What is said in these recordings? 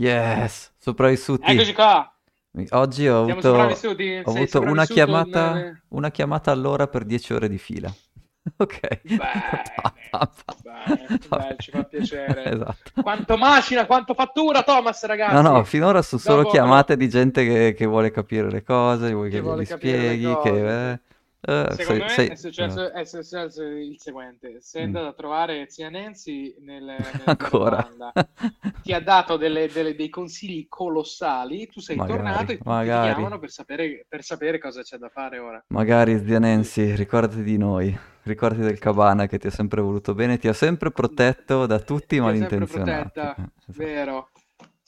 Yes, sopravvissuti. Eccoci qua. Oggi ho Siamo avuto, ho avuto una chiamata, nel... una chiamata all'ora per 10 ore di fila. Ok. Bene, pa, pa. ci fa piacere. Esatto. Quanto macina, quanto fattura, Thomas, No, ragazzi. no, finora sono solo Dopo chiamate di gente che, che vuole capire le cose, vuoi che che vuole glieli capire le spieghi, che... eh, eh, Secondo sei- me sei- è successo, è successo il seguente: sei Mm. andato a trovare zia Nancy nel, nella Ancora. ti ha dato delle- delle- dei consigli colossali, tu sei Magari, tornato e tutti ti magari. chiamano per sapere, per sapere cosa c'è da fare ora. Magari, zia Nancy, ricordati di noi, ricordati del Cabana che ti ha sempre voluto bene, ti ha sempre protetto da tutti i malintenzionati. protetta, Eh, esatto. vero.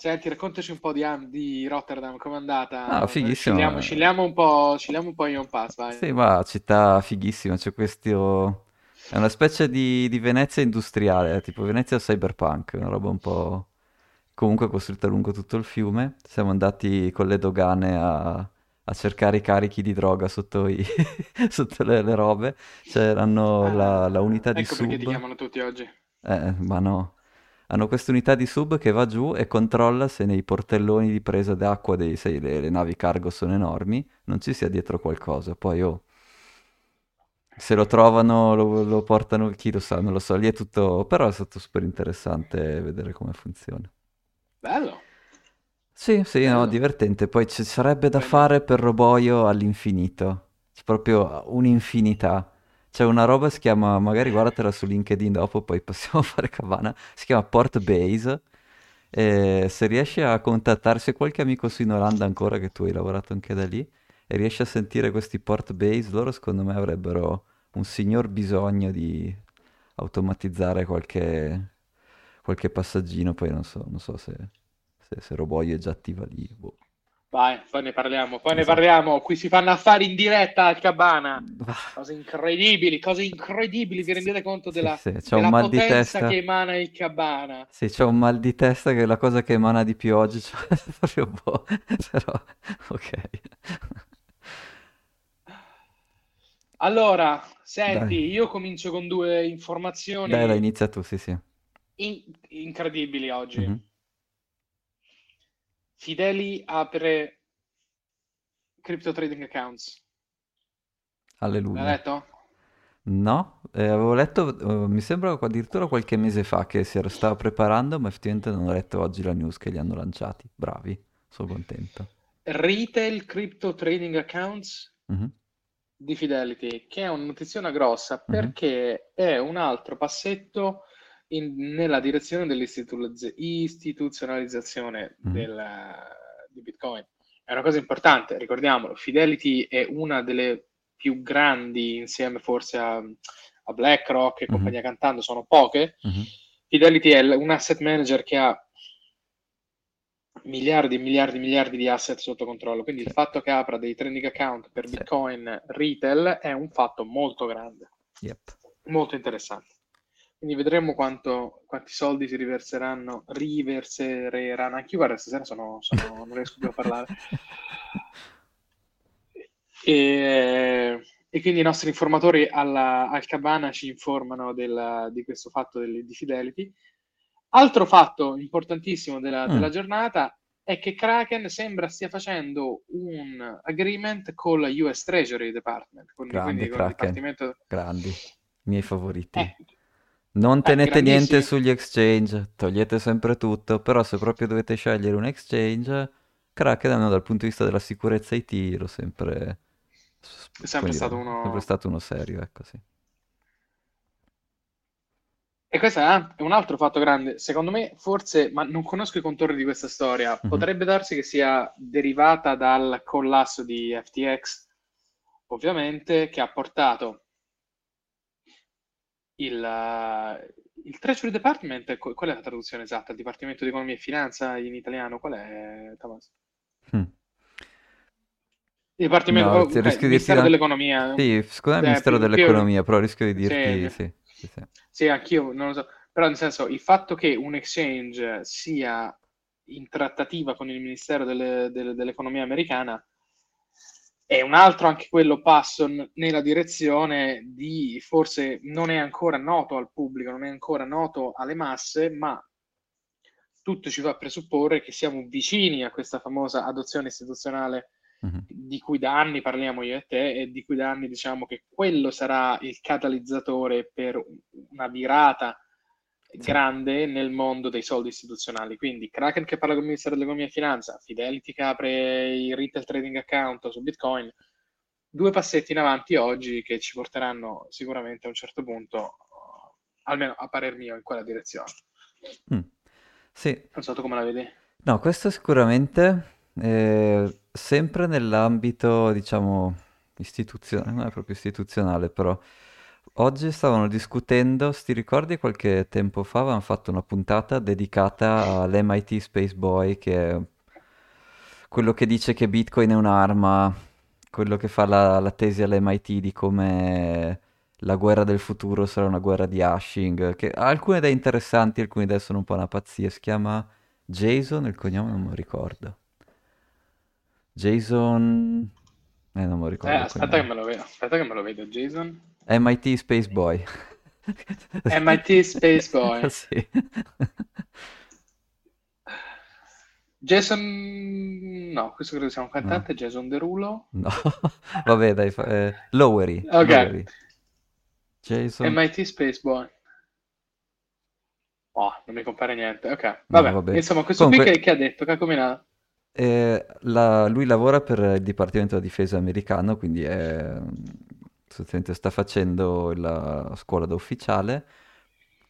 Senti, raccontaci un po' di, di Rotterdam, com'è andata? Ah, fighissimo. Scegliamo un po', scegliamo un po' Ion Pass, vai. Sì, ma città fighissima, c'è questo... È una specie di, di Venezia industriale, eh, tipo Venezia cyberpunk, una roba un po' comunque costruita lungo tutto il fiume. Siamo andati con le dogane a, a cercare i carichi di droga sotto, i- sotto le, le robe. C'erano la, la unità di Ecco perché ti sub. chiamano tutti oggi. Eh, ma no. Hanno questa unità di sub che va giù e controlla se nei portelloni di presa d'acqua dei, sai, le, le navi cargo sono enormi, non ci sia dietro qualcosa. Poi, oh, se lo trovano, lo, lo portano, chi lo sa, non lo so, lì è tutto... Però è stato super interessante vedere come funziona. Bello. Sì, sì, no, Bello. divertente. Poi ci sarebbe da Bene. fare per Roboio all'infinito. C'è proprio un'infinità. C'è una roba, si chiama, magari guardatela su LinkedIn dopo, poi possiamo fare cabana. Si chiama Port Base. E se riesci a contattare, se qualche amico su in Olanda ancora, che tu hai lavorato anche da lì, e riesci a sentire questi Port Base, loro secondo me avrebbero un signor bisogno di automatizzare qualche, qualche passaggino. Poi non so, non so se, se, se Roboio è già attiva lì. boh. Vai, poi ne parliamo, poi ne Esatto. parliamo. Qui si fanno affari in diretta al Cabana. Cose incredibili, cose incredibili. Vi rendete conto Sì, della, sì, un della mal di potenza testa. che emana il Cabana? Sì, c'ho un mal di testa che è la cosa che emana di più oggi, cioè, proprio boh, però, ok. Allora, senti, Dai, io comincio con due dai, dai, informazioni inizia tu, sì, sì. in- incredibili oggi. Mhm. Fideli apre crypto trading accounts. L'hai Alleluia. letto? No, eh, avevo letto, eh, mi sembra addirittura qualche mese fa che si era, stava preparando, ma effettivamente non ho letto oggi la news che li hanno lanciati. Bravi, sono contento. Retail crypto trading accounts Mhm, di Fidelity, che è una notizia grossa mhm, perché è un altro passetto in- nella direzione dell'istituzionalizzazione mhm, del- di Bitcoin. È una cosa importante, ricordiamolo, Fidelity è una delle più grandi, insieme forse a, a BlackRock e mhm, compagnia cantando, sono poche. mhm. Fidelity è un asset manager che ha miliardi e miliardi e miliardi di asset sotto controllo. Quindi Sì, il fatto che apra dei trading account per sì, Bitcoin retail è un fatto molto grande, yep. molto interessante. Quindi vedremo quanto, quanti soldi si riverseranno, riverseranno. Anche io, guarda, stasera sono, sono- non riesco più a parlare. E, e quindi i nostri informatori alla- al Cabana ci informano della- di questo fatto del- di Fidelity. Altro fatto importantissimo della, Mm, della giornata è che Kraken sembra stia facendo un agreement con la US Treasury Department, con, grande quindi con il Kraken, Dipartimento... grandi, i miei favoriti. Eh, Non eh, tenete niente sugli exchange, togliete sempre tutto, però se proprio dovete scegliere un exchange, almeno dal punto di vista della sicurezza IT l'ho sempre, È sempre stato dire, sempre uno... stato uno serio, ecco sì. E questo è un altro fatto grande. Secondo me, forse, ma non conosco i contorni di questa storia, Mhm. potrebbe darsi che sia derivata dal collasso di FTX, ovviamente, che ha portato il, eh, il Treasury Department, qu- qual è la traduzione esatta? Il Dipartimento di Economia e Finanza in italiano? Qual è, Thomas? Mm. Il Dipartimento, No, oh, ti ok, rischio Ministero la... dell'Economia. Sì, il Eh, Ministero più, più- dell'Economia, però rischio di dirti sì, sì, sì. sì, anch'io non lo so, però nel senso il fatto che un exchange sia in trattativa con il Ministero delle- delle- dell'Economia americana è un altro anche quello passo nella direzione di forse non è ancora noto al pubblico, non è ancora noto alle masse, ma tutto ci fa presupporre che siamo vicini a questa famosa adozione istituzionale Mhm. di cui da anni parliamo io e te e di cui da anni diciamo che quello sarà il catalizzatore per una virata grande nel mondo dei soldi istituzionali. Quindi Kraken che parla con il Ministero dell'Economia e Finanza, Fidelity che apre i retail trading account su Bitcoin, due passetti in avanti oggi che ci porteranno sicuramente a un certo punto, almeno a parer mio, in quella direzione. Mm. Sì, Non so tu come la vedi. no, questo sicuramente, eh, sempre nell'ambito, diciamo, istituzionale, non è proprio istituzionale, però oggi stavano discutendo, sti ricordi qualche tempo fa avevano fatto una puntata dedicata all'MIT Space Boy, che è quello che dice che Bitcoin è un'arma, quello che fa la, la tesi all'MIT di come la guerra del futuro sarà una guerra di hashing, che ha alcune idee interessanti, alcune idee sono un po' una pazzia. Si chiama Jason, il cognome non me lo ricordo. Jason... Eh, non me lo Eh, ricordo il aspetta che me lo vedo, aspetta che me lo vedo, Jason. MIT Space Boy. MIT Space Boy. Sì. Jason, no, questo credo sia un No, cantante, Jason Derulo. no. Vabbè, dai, fa- eh, Lowery, Ok, Lowery. Jason... MIT Space Boy. Oh, non mi compare niente. Ok, No, vabbè. vabbè. Insomma, questo qui Comunque, che, che ha detto, che ha combinato? eh, la- lui lavora per il Dipartimento della Difesa americano, quindi è, sostanzialmente sta facendo la scuola da ufficiale,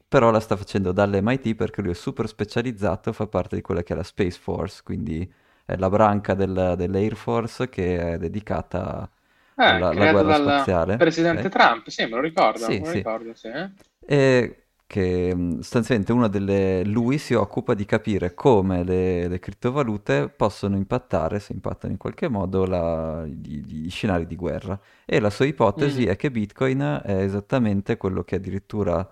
però la sta facendo dall'MIT perché lui è super specializzato, fa parte di quella che è la Space Force, quindi è la branca del- dell'Air Force che è dedicata Eh, alla, alla guerra spaziale. presidente ok? Trump, sì, me lo ricordo, Sì, me lo sì. ricordo, sì. E che mh, sostanzialmente una delle... lui si occupa di capire come le, le criptovalute possono impattare, se impattano in qualche modo, la- gli, gli scenari di guerra. E la sua ipotesi Mm. è che Bitcoin è esattamente quello che addirittura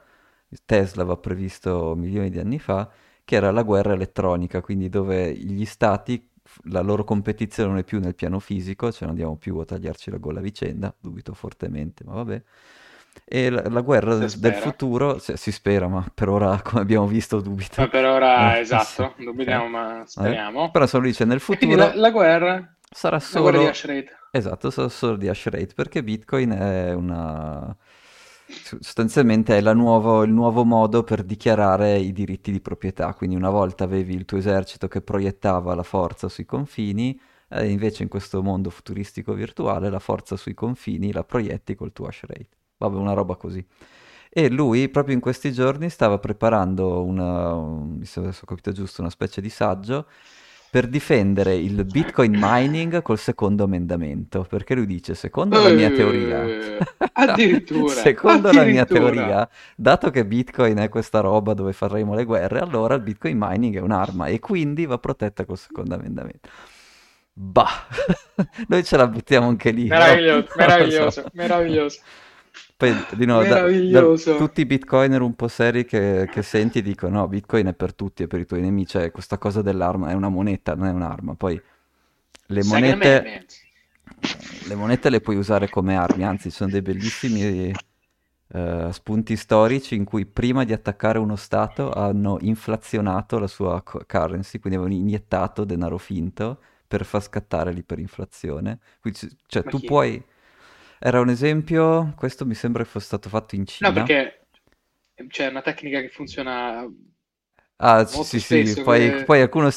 Tesla aveva previsto milioni di anni fa, che era la guerra elettronica, quindi dove gli stati, la loro competizione non è più nel piano fisico, cioè non andiamo più a tagliarci la gola a vicenda, dubito fortemente, ma vabbè. E la, la guerra del, futuro, se- si spera, ma per ora, come abbiamo visto, dubito. Ma per ora, Eh, sì, esatto, non ok. vediamo, ma speriamo. Però se lui dice nel E quindi la, futuro la guerra, sarà la guerra di solo... hash rate. Esatto, sarà solo di hash rate, perché Bitcoin è una... sostanzialmente è la nuovo- il nuovo modo per dichiarare i diritti di proprietà. Quindi una volta avevi il tuo esercito che proiettava la forza sui confini, e invece in questo mondo futuristico virtuale la forza sui confini la proietti col tuo hash rate. Vabbè, una roba così. E lui proprio in questi giorni stava preparando una, un- se adesso ho capito giusto, una specie di saggio per difendere il Bitcoin mining col secondo emendamento, perché lui dice, secondo la mia teoria, Eh, addirittura, secondo la mia addirittura. teoria, dato che Bitcoin è questa roba dove faremo le guerre, allora il Bitcoin mining è un'arma e quindi va protetta col secondo emendamento. Bah, noi ce la buttiamo anche lì, no? Meraviglioso, so. meraviglioso, meraviglioso, Poi di nuovo, da, da tutti i bitcoiner un po' seri che, che senti dicono no, bitcoin è per tutti e per i tuoi nemici, cioè questa cosa dell'arma è una moneta, non è un'arma. Poi le monete, le monete le puoi usare come armi, anzi ci sono dei bellissimi eh, spunti storici in cui prima di attaccare uno stato hanno inflazionato la sua currency, quindi avevano iniettato denaro finto per far scattare l'iperinflazione. Quindi, cioè Ma tu chi? puoi... Era un esempio, questo mi sembra che fosse stato fatto in No, Cina. perché c'è una tecnica che funziona Ah, sì, sì, sì, poi, che- poi qualcuno,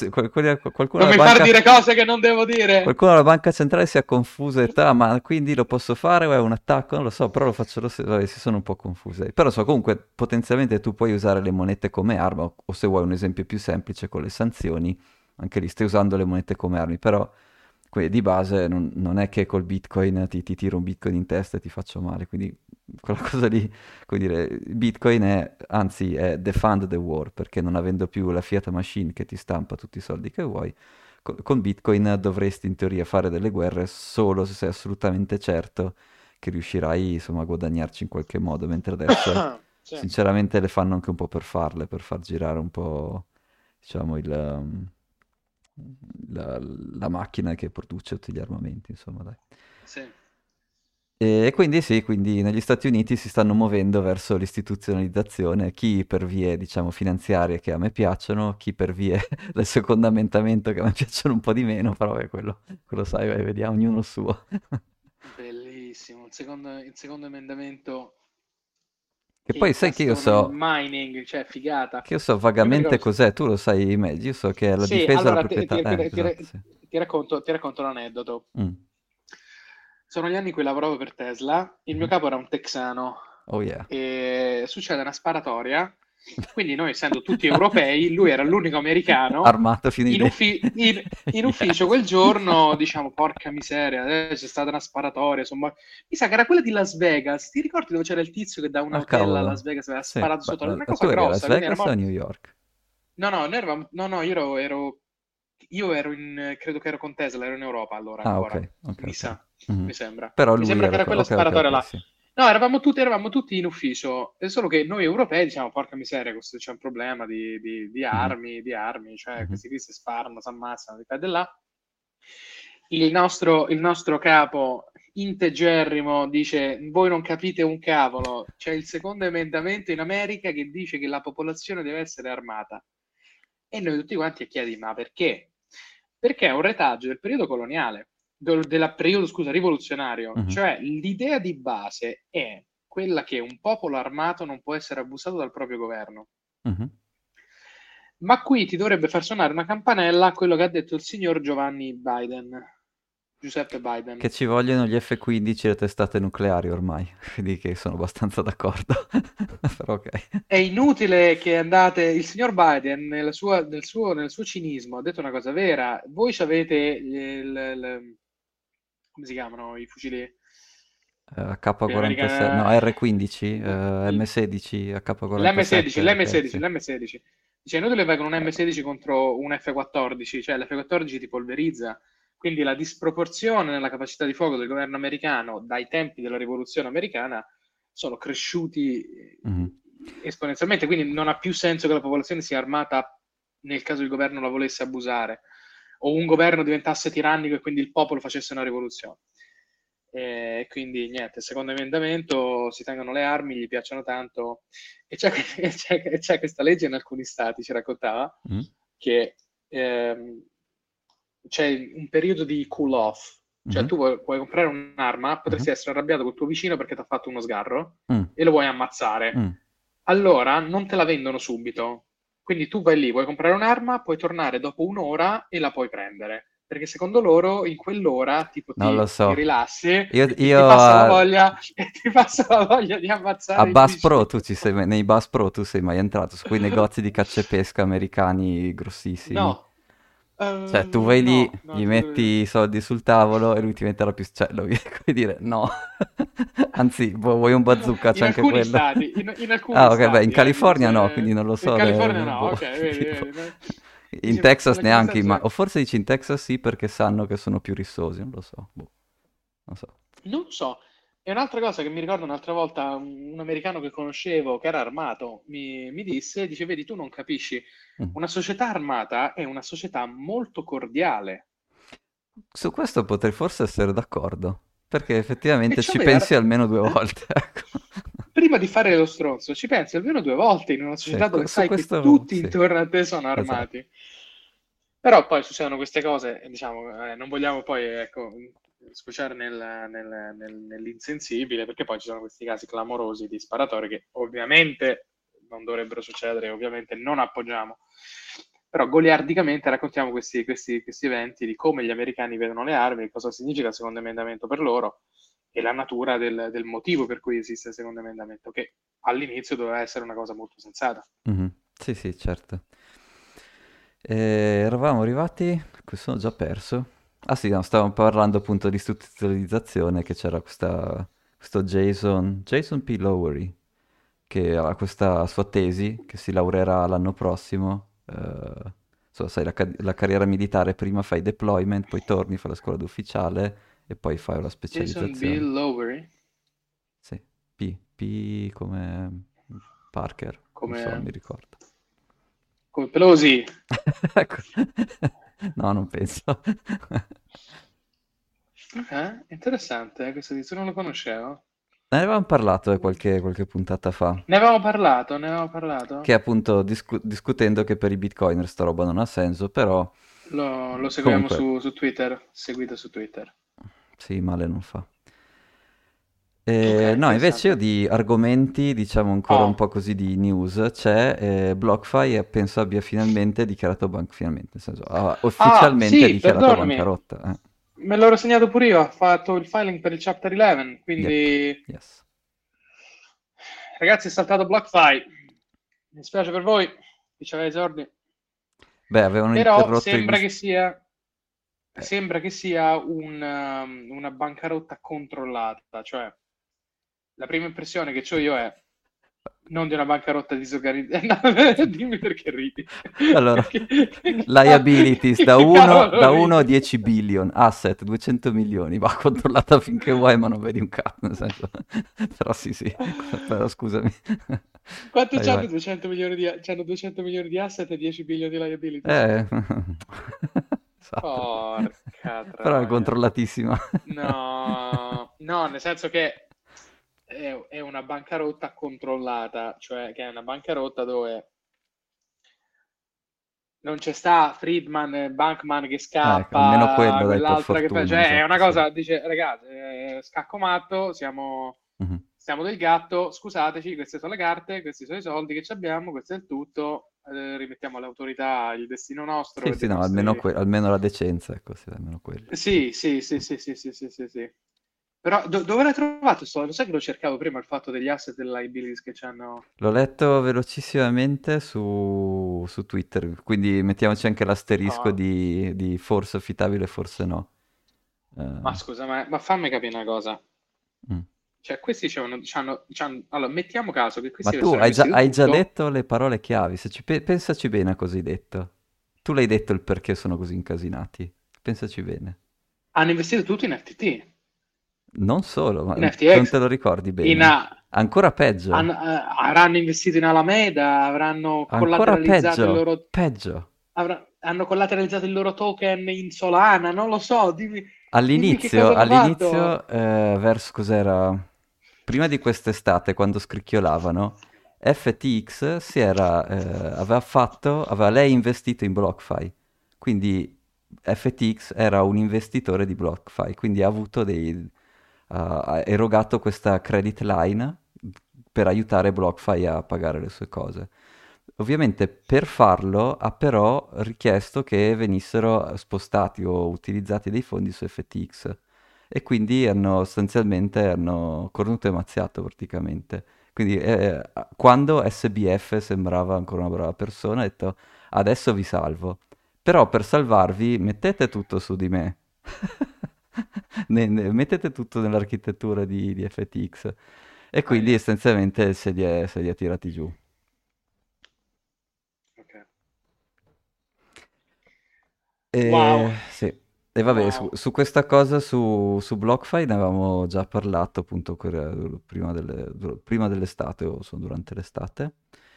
qualcuno Non mi far banca, dire cose che non devo dire. qualcuno alla banca centrale si è confuso e ha detto, ah, ma quindi lo posso fare o è un attacco? Non lo so, però lo faccio lo stesso, vabbè, si sono un po' confuse. Però so, comunque, potenzialmente tu puoi usare le monete come arma, o se vuoi un esempio più semplice con le sanzioni, anche lì stai usando le monete come armi, però que- di base non, non è che col bitcoin ti, ti tiro un bitcoin in testa e ti faccio male, quindi quella cosa lì, come dire, bitcoin è, anzi, è the fund the war, perché non avendo più la fiat machine che ti stampa tutti i soldi che vuoi, co- con bitcoin dovresti in teoria fare delle guerre solo se sei assolutamente certo che riuscirai, insomma, a guadagnarci in qualche modo, mentre adesso... Sì. Sinceramente le fanno anche un po' per farle, per far girare un po', diciamo, il, um, la, la macchina che produce tutti gli armamenti, insomma, dai. Sì. E quindi sì, quindi negli Stati Uniti si stanno muovendo verso l'istituzionalizzazione, chi per vie, diciamo, finanziarie che a me piacciono, chi per vie del secondo emendamento che a me piacciono un po' di meno, però è quello, quello sai, vai, vediamo, ognuno il suo. Bellissimo, il secondo, il secondo emendamento Che poi sai che io so, mining, cioè figata. che io so vagamente cos'è, tu lo sai meglio, io so che è la Sì, difesa della allora ti, proprietà. ti- Eh, ti- ti- esatto, sì. ti racconto, ti racconto un aneddoto. Mm, Sono gli anni in cui lavoravo per Tesla, il mio mhm. capo era un texano Oh yeah. e succede una sparatoria, quindi noi essendo tutti europei, lui era l'unico americano. Armato fino In, uffi- in- in ufficio quel giorno, diciamo, porca miseria, eh, c'è stata una sparatoria, insomma, mi sa che era quella di Las Vegas. Ti ricordi dove c'era il tizio che da un Ah, hotel a. Las Vegas aveva Sì, sparato sotto? Una cosa grossa, Las Vegas o. New York? No, no, noi eravamo... No, no, io ero, ero- Io ero in... Credo che ero con Tesla, ero in Europa allora Ah, ancora, ok, ok, mi ok. sa, Mhm. mi sembra. Però Mi sembra che era... era que- quella sparatoria là. sì. No, eravamo tutti, eravamo tutti in ufficio, è solo che noi europei diciamo, porca miseria, questo c'è un problema di, di- di Mhm, armi, di armi, cioè mhm. questi qui si sparano, si ammazzano, di qua e di là. Il nostro, il nostro capo integerrimo dice: Voi non capite un cavolo. C'è il secondo emendamento in America che dice che la popolazione deve essere armata. E noi tutti quanti chiedi: Ma perché? Perché è un retaggio del periodo coloniale, del del periodo, scusa, rivoluzionario. Mhm. Cioè, l'idea di base è quella che un popolo armato non può essere abusato dal proprio governo. Mhm. Ma qui ti dovrebbe far suonare una campanella quello che ha detto il signor Giovanni Biden, Giuseppe Biden. Che ci vogliono gli F-15 e le testate nucleari ormai, quindi che sono abbastanza d'accordo. Però ok. È inutile che andate. Il signor Biden, sua- nel, suo, nel suo cinismo, ha detto una cosa vera. Voi avete il, il- come si chiamano i fucili? Quelli AK-47, americani- no, R15, eh, il- M16, AK-47. L'M16, ok, l'M16, sì. l'M16. Cioè, è inutile vai con un M16 contro un F14, cioè l'F14 ti polverizza. Quindi la disproporzione nella capacità di fuoco del governo americano dai tempi della rivoluzione americana sono cresciuti Mhm. esponenzialmente, quindi non ha più senso che la popolazione sia armata nel caso il governo la volesse abusare o un governo diventasse tirannico e quindi il popolo facesse una rivoluzione. E quindi niente, secondo emendamento si tengono le armi, gli piacciono tanto e c'è, c'è- c'è questa legge in alcuni stati, ci raccontava, Mm. che ehm, c'è un periodo di cool off, cioè Mhm. tu vuoi, vuoi comprare un'arma, potresti Mhm. essere arrabbiato col tuo vicino perché ti ha fatto uno sgarro Mm. e lo vuoi ammazzare. Mm. Allora non te la vendono subito. Quindi tu vai lì, vuoi comprare un'arma, puoi tornare dopo un'ora e la puoi prendere. Perché secondo loro in quell'ora tipo Non ti, lo so. ti rilassi, Io, ti io passa la voglia, ti passa la voglia di ammazzare a Bass. Pro, tu ci sei, nei Bass Pro tu sei mai entrato, su quei negozi di caccia e pesca americani grossissimi? No. Cioè, tu Eh, vai lì, no, no, gli ti metti i soldi sul tavolo e lui ti metterà più... Cioè, lo come dire, no. Anzi, vu- vuoi un bazooka, In c'è anche quello. stati, in, in alcuni Ah, ok, stati, beh, in eh, California dice- no, quindi non lo so. In le- California no, boh, ok, vedi, tipo- vedi, no? In Texas neanche, ma... o forse dici in Texas sì perché sanno che sono più rissosi, non lo so. Boh. Non so. Non so. E un'altra cosa che mi ricordo un'altra volta, un, americano che conoscevo, che era armato, mi, mi disse, dice, vedi, tu non capisci, Mm. una società armata è una società molto cordiale. Su questo potrei forse essere d'accordo, perché effettivamente ci cioè, pensi almeno due volte, ecco. Prima di fare lo stronzo, ci pensi almeno due volte in una società Sì, dove su sai questo- che tutti sì. intorno a te sono Esatto. armati. Però poi succedono queste cose, diciamo, eh, non vogliamo poi, ecco, sfociare nel- nel- nel- nell'insensibile, perché poi ci sono questi casi clamorosi di sparatori che ovviamente non dovrebbero succedere, ovviamente non appoggiamo. Però goliardicamente raccontiamo questi, questi- questi eventi di come gli americani vedono le armi, cosa significa il secondo emendamento per loro e la natura del, del motivo per cui esiste il secondo emendamento, che all'inizio doveva essere una cosa molto sensata. Mhm. Sì, sì, certo. Eh, eravamo arrivati, che sono già perso. Ah sì, no, stavamo parlando appunto di istituzionalizzazione, che c'era questa, questo Jason, Jason P. Lowery, che ha questa sua tesi, che si laureerà l'anno prossimo. Eh, so, sai, la, la carriera militare, prima fai deployment, poi torni, fai la scuola d'ufficiale e poi fai la Jason B. specializzazione. Lowery, Sì, P, P come Parker, non so, come, non mi ricordo. come Pelosi, Ecco. No, non penso. Ok, interessante, eh, questo tizio non lo conoscevo. Ne avevamo parlato eh, qualche, qualche puntata fa, Ne avevamo parlato, ne avevamo parlato. che appunto discu- discutendo che per i bitcoiner sta roba non ha senso, però Lo, lo seguiamo su, su Twitter, seguito su Twitter. sì, male non fa. Eh, no, invece io di argomenti, diciamo ancora un Oh, po' così di news, c'è eh, BlockFi e penso abbia finalmente dichiarato bank, finalmente, nel senso, ha ah, ufficialmente sì, dichiarato perdonami, bancarotta. eh. me l'ero segnato pure io, ha fatto il filing per il Chapter 11, Yep, quindi yes. ragazzi è saltato BlockFi, mi spiace per voi, chi c'aveva i soldi, Beh, avevano però interrotto sembra vis- che sia, eh, sembra che sia un, um, una bancarotta controllata, cioè la prima impressione che ho io è non di una bancarotta disorganizzata, No, dimmi perché ridi, Allora, liabilities da che 1 cavolo da 1 a ridi? 10 billion, asset 200 milioni, va controllata finché vuoi, ma non vedi un cazzo, nel senso. Però sì, sì, però scusami. Quanto Vai, c'hanno vai. 200 milioni di, c'hanno 200 milioni di asset e 10 bilioni di liabilities? Eh, esatto. Porca Però è controllatissima. No, no, nel senso che è, è una bancarotta controllata, cioè che è una bancarotta dove non c'è sta Friedman, Bankman che Ah, ecco, almeno scappa, quello dai per quell'altra che fortuna, cioè è una esatto, sì. cosa, dice ragazzi, eh, scacco matto, siamo, Mhm. stiamo del gatto, scusateci, queste sono le carte, questi sono i soldi che abbiamo, questo è il tutto, eh, rimettiamo alle autorità il destino nostro Sì, sì, no, almeno, que- almeno la decenza, ecco, sì, almeno quello. Sì, sì, sì, sì, sì, sì, sì, sì, sì. Però do- dove l'hai trovato sto? Lo sai che lo cercavo prima il fatto degli asset e delle liabilities che c'hanno... L'ho letto velocissimamente su, su Twitter, quindi mettiamoci anche l'asterisco Ah, di, di forse affidabile, forse no. ma Eh, scusa, ma, ma fammi capire una cosa. mm. Cioè, questi c'hanno, c'hanno- c'hanno- Allora, mettiamo caso che Ma questi tu avessero hai già, hai già detto le parole chiavi, se ci pe- pensaci bene a cosa hai detto. Tu l'hai detto il perché sono così incasinati. Pensaci bene. Hanno investito tutto in FTT, Non solo, ma in non FTX, te lo ricordi bene? A- Ancora peggio. han- eh, avranno investito in Alameda, avranno Ancora collateralizzato il peggio. loro... Peggio. avra- hanno collateralizzato il loro token in Solana, non lo so, dimmi, All'inizio, all'inizio, eh, verso cos'era? Prima di quest'estate, quando scricchiolavano, FTX si era, eh, aveva fatto, aveva lei investito in BlockFi, quindi FTX era un investitore di BlockFi, quindi ha avuto dei, ha erogato questa credit line per aiutare BlockFi a pagare le sue cose. Ovviamente per farlo ha però richiesto che venissero spostati o utilizzati dei fondi su FTX e quindi hanno sostanzialmente hanno cornuto e mazziato praticamente. Quindi eh, quando SBF sembrava ancora una brava persona ha detto adesso vi salvo, però per salvarvi mettete tutto su di me. Ne- ne- mettete tutto nell'architettura di, di FTX e quindi essenzialmente se li è, se li è tirati giù. Ok. Wow, E, sì. E vabbè, su, wow. su questa cosa su, su BlockFi ne avevamo già parlato appunto prima, delle- prima dell'estate o durante l'estate.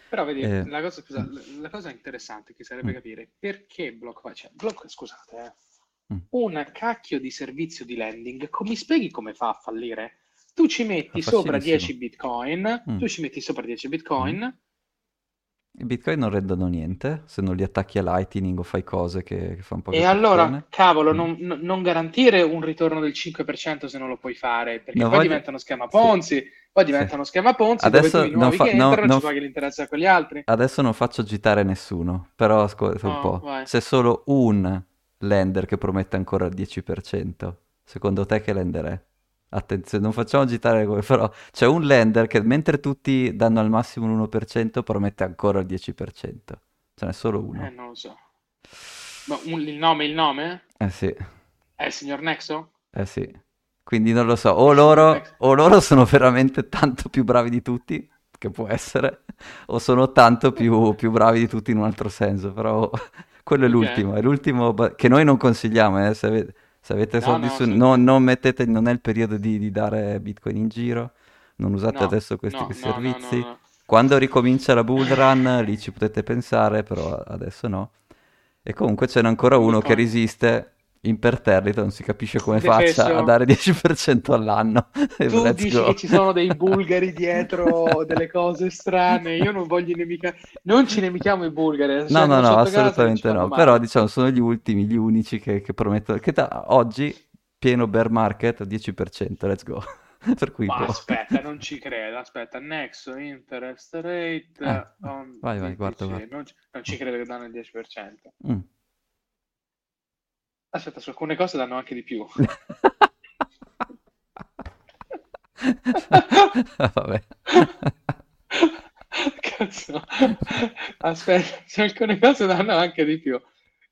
Però vedi, E- la cosa, scusa, la cosa interessante che sarebbe capire perché BlockFi, cioè, Block, scusate, eh, mm. un cacchio di servizio di lending, come mi spieghi come fa a fallire? Tu ci metti sopra 10 facilissimo. bitcoin, Mm, tu ci metti sopra 10 mm. bitcoin, I bitcoin non rendono niente se non li attacchi a Lightning o fai cose che, che fa un po' e che allora, cavolo, Mm. non, non- garantire un ritorno del 5% se non lo puoi fare, perché Non poi voglio... diventa uno schema Sì, Ponzi, poi sì. diventa uno schema Ponzi dove tu Adesso i non, nuovi fa- che no- entrano non ci paghi l'interesse a quegli altri. adesso non faccio agitare nessuno, però ascolta un Oh, po'. vai. C'è solo un lender che promette ancora il 10%. Secondo te che lender è? Attenzione, non facciamo agitare come però c'è un lender che mentre tutti danno al massimo l'1% promette ancora il 10%. Ce n'è solo Eh, uno. non lo so. Ma un- il nome, il nome? Eh sì, È il signor Nexo? eh sì. Quindi non lo so, o loro, o loro sono veramente tanto più bravi di tutti, che può essere, o sono tanto più, più bravi di tutti in un altro senso, però quello è Ok. l'ultimo, è l'ultimo ba- che noi non consigliamo, eh, se avete, se avete No, soldi no, su... sì. Non, mettete, non è il periodo di, di dare Bitcoin in giro, non usate No, adesso questi no, no, no, no, servizi. no. Quando ricomincia la bull run, lì ci potete pensare, però adesso no. E comunque ce n'è ancora uno che resiste imperterrito, non si capisce come Defesso. faccia a dare 10% all'anno. Tu dici go. che ci sono dei bulgari dietro, delle cose strane. Io non voglio nemica... Non ci nemichiamo i bulgari. No, no, no, casa, assolutamente no. male. Però diciamo sono gli ultimi, gli unici che, che promettono. Che da oggi pieno bear market 10%, let's go. per cui Ma aspetta, non ci credo. Aspetta, Nexo Interest Rate. Eh, on vai, vai, guarda, guarda. Non, ci- non ci credo che danno il 10%. Mm. Aspetta, su alcune cose danno anche di più. Vabbè. Cazzo. Aspetta, su alcune cose danno anche di più.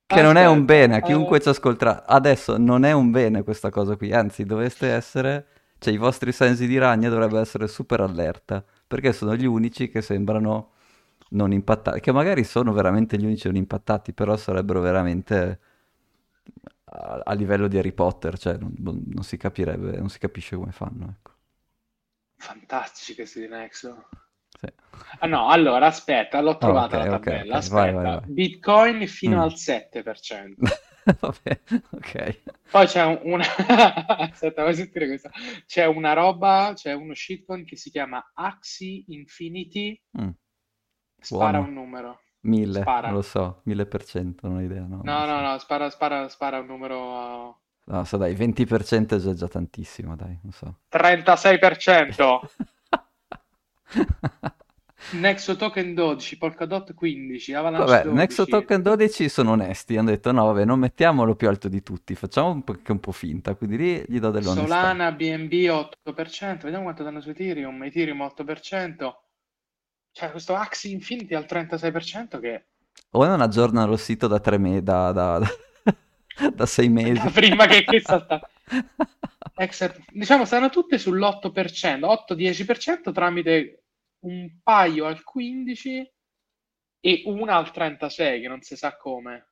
Che non è un bene, a chiunque eh, ci ascolterà. Adesso non è un bene questa cosa qui, anzi dovreste essere, cioè i vostri sensi di ragno dovrebbero essere super allerta, perché sono gli unici che sembrano non impattati, che magari sono veramente gli unici non impattati, però sarebbero veramente a, a livello di Harry Potter, cioè non, non- si capirebbe, non si capisce come fanno, ecco. Fantastici questi di Nexo. Sì. Ah no, allora aspetta, l'ho Ah, trovata ok, la tabella. ok, vai, Aspetta, vai, vai. Bitcoin fino Mm. al 7%. Vabbè, ok. Poi c'è un- una... Aspetta, vuoi sentire questa? C'è una roba, c'è uno shitcoin che si chiama Axie Infinity. Mm, Spara buono. un numero. Mille, Spara. non lo so, mille per cento, non ho idea, no, No, no, so. no, spara, spara, spara un numero... No, so dai, 20% è già, già tantissimo, dai, non so. 36%. Nexo Token 12, Polkadot 15, Avalanche Vabbè, 12. Nexo Token 12 sono onesti, hanno detto no, vabbè, non mettiamolo più alto di tutti, facciamo un po', un po' finta, quindi lì gli do dell'onestà. Solana, BNB 8%, vediamo quanto danno su Ethereum, Ethereum 8%, cioè questo Axie Infinity al 36% che O non aggiornano il sito da tre mesi, da, da, da, da sei mesi. prima che, salta. Exert- diciamo stanno tutte sull'8%, 8-10% tramite un paio al 15% e una al 36% che non si sa come.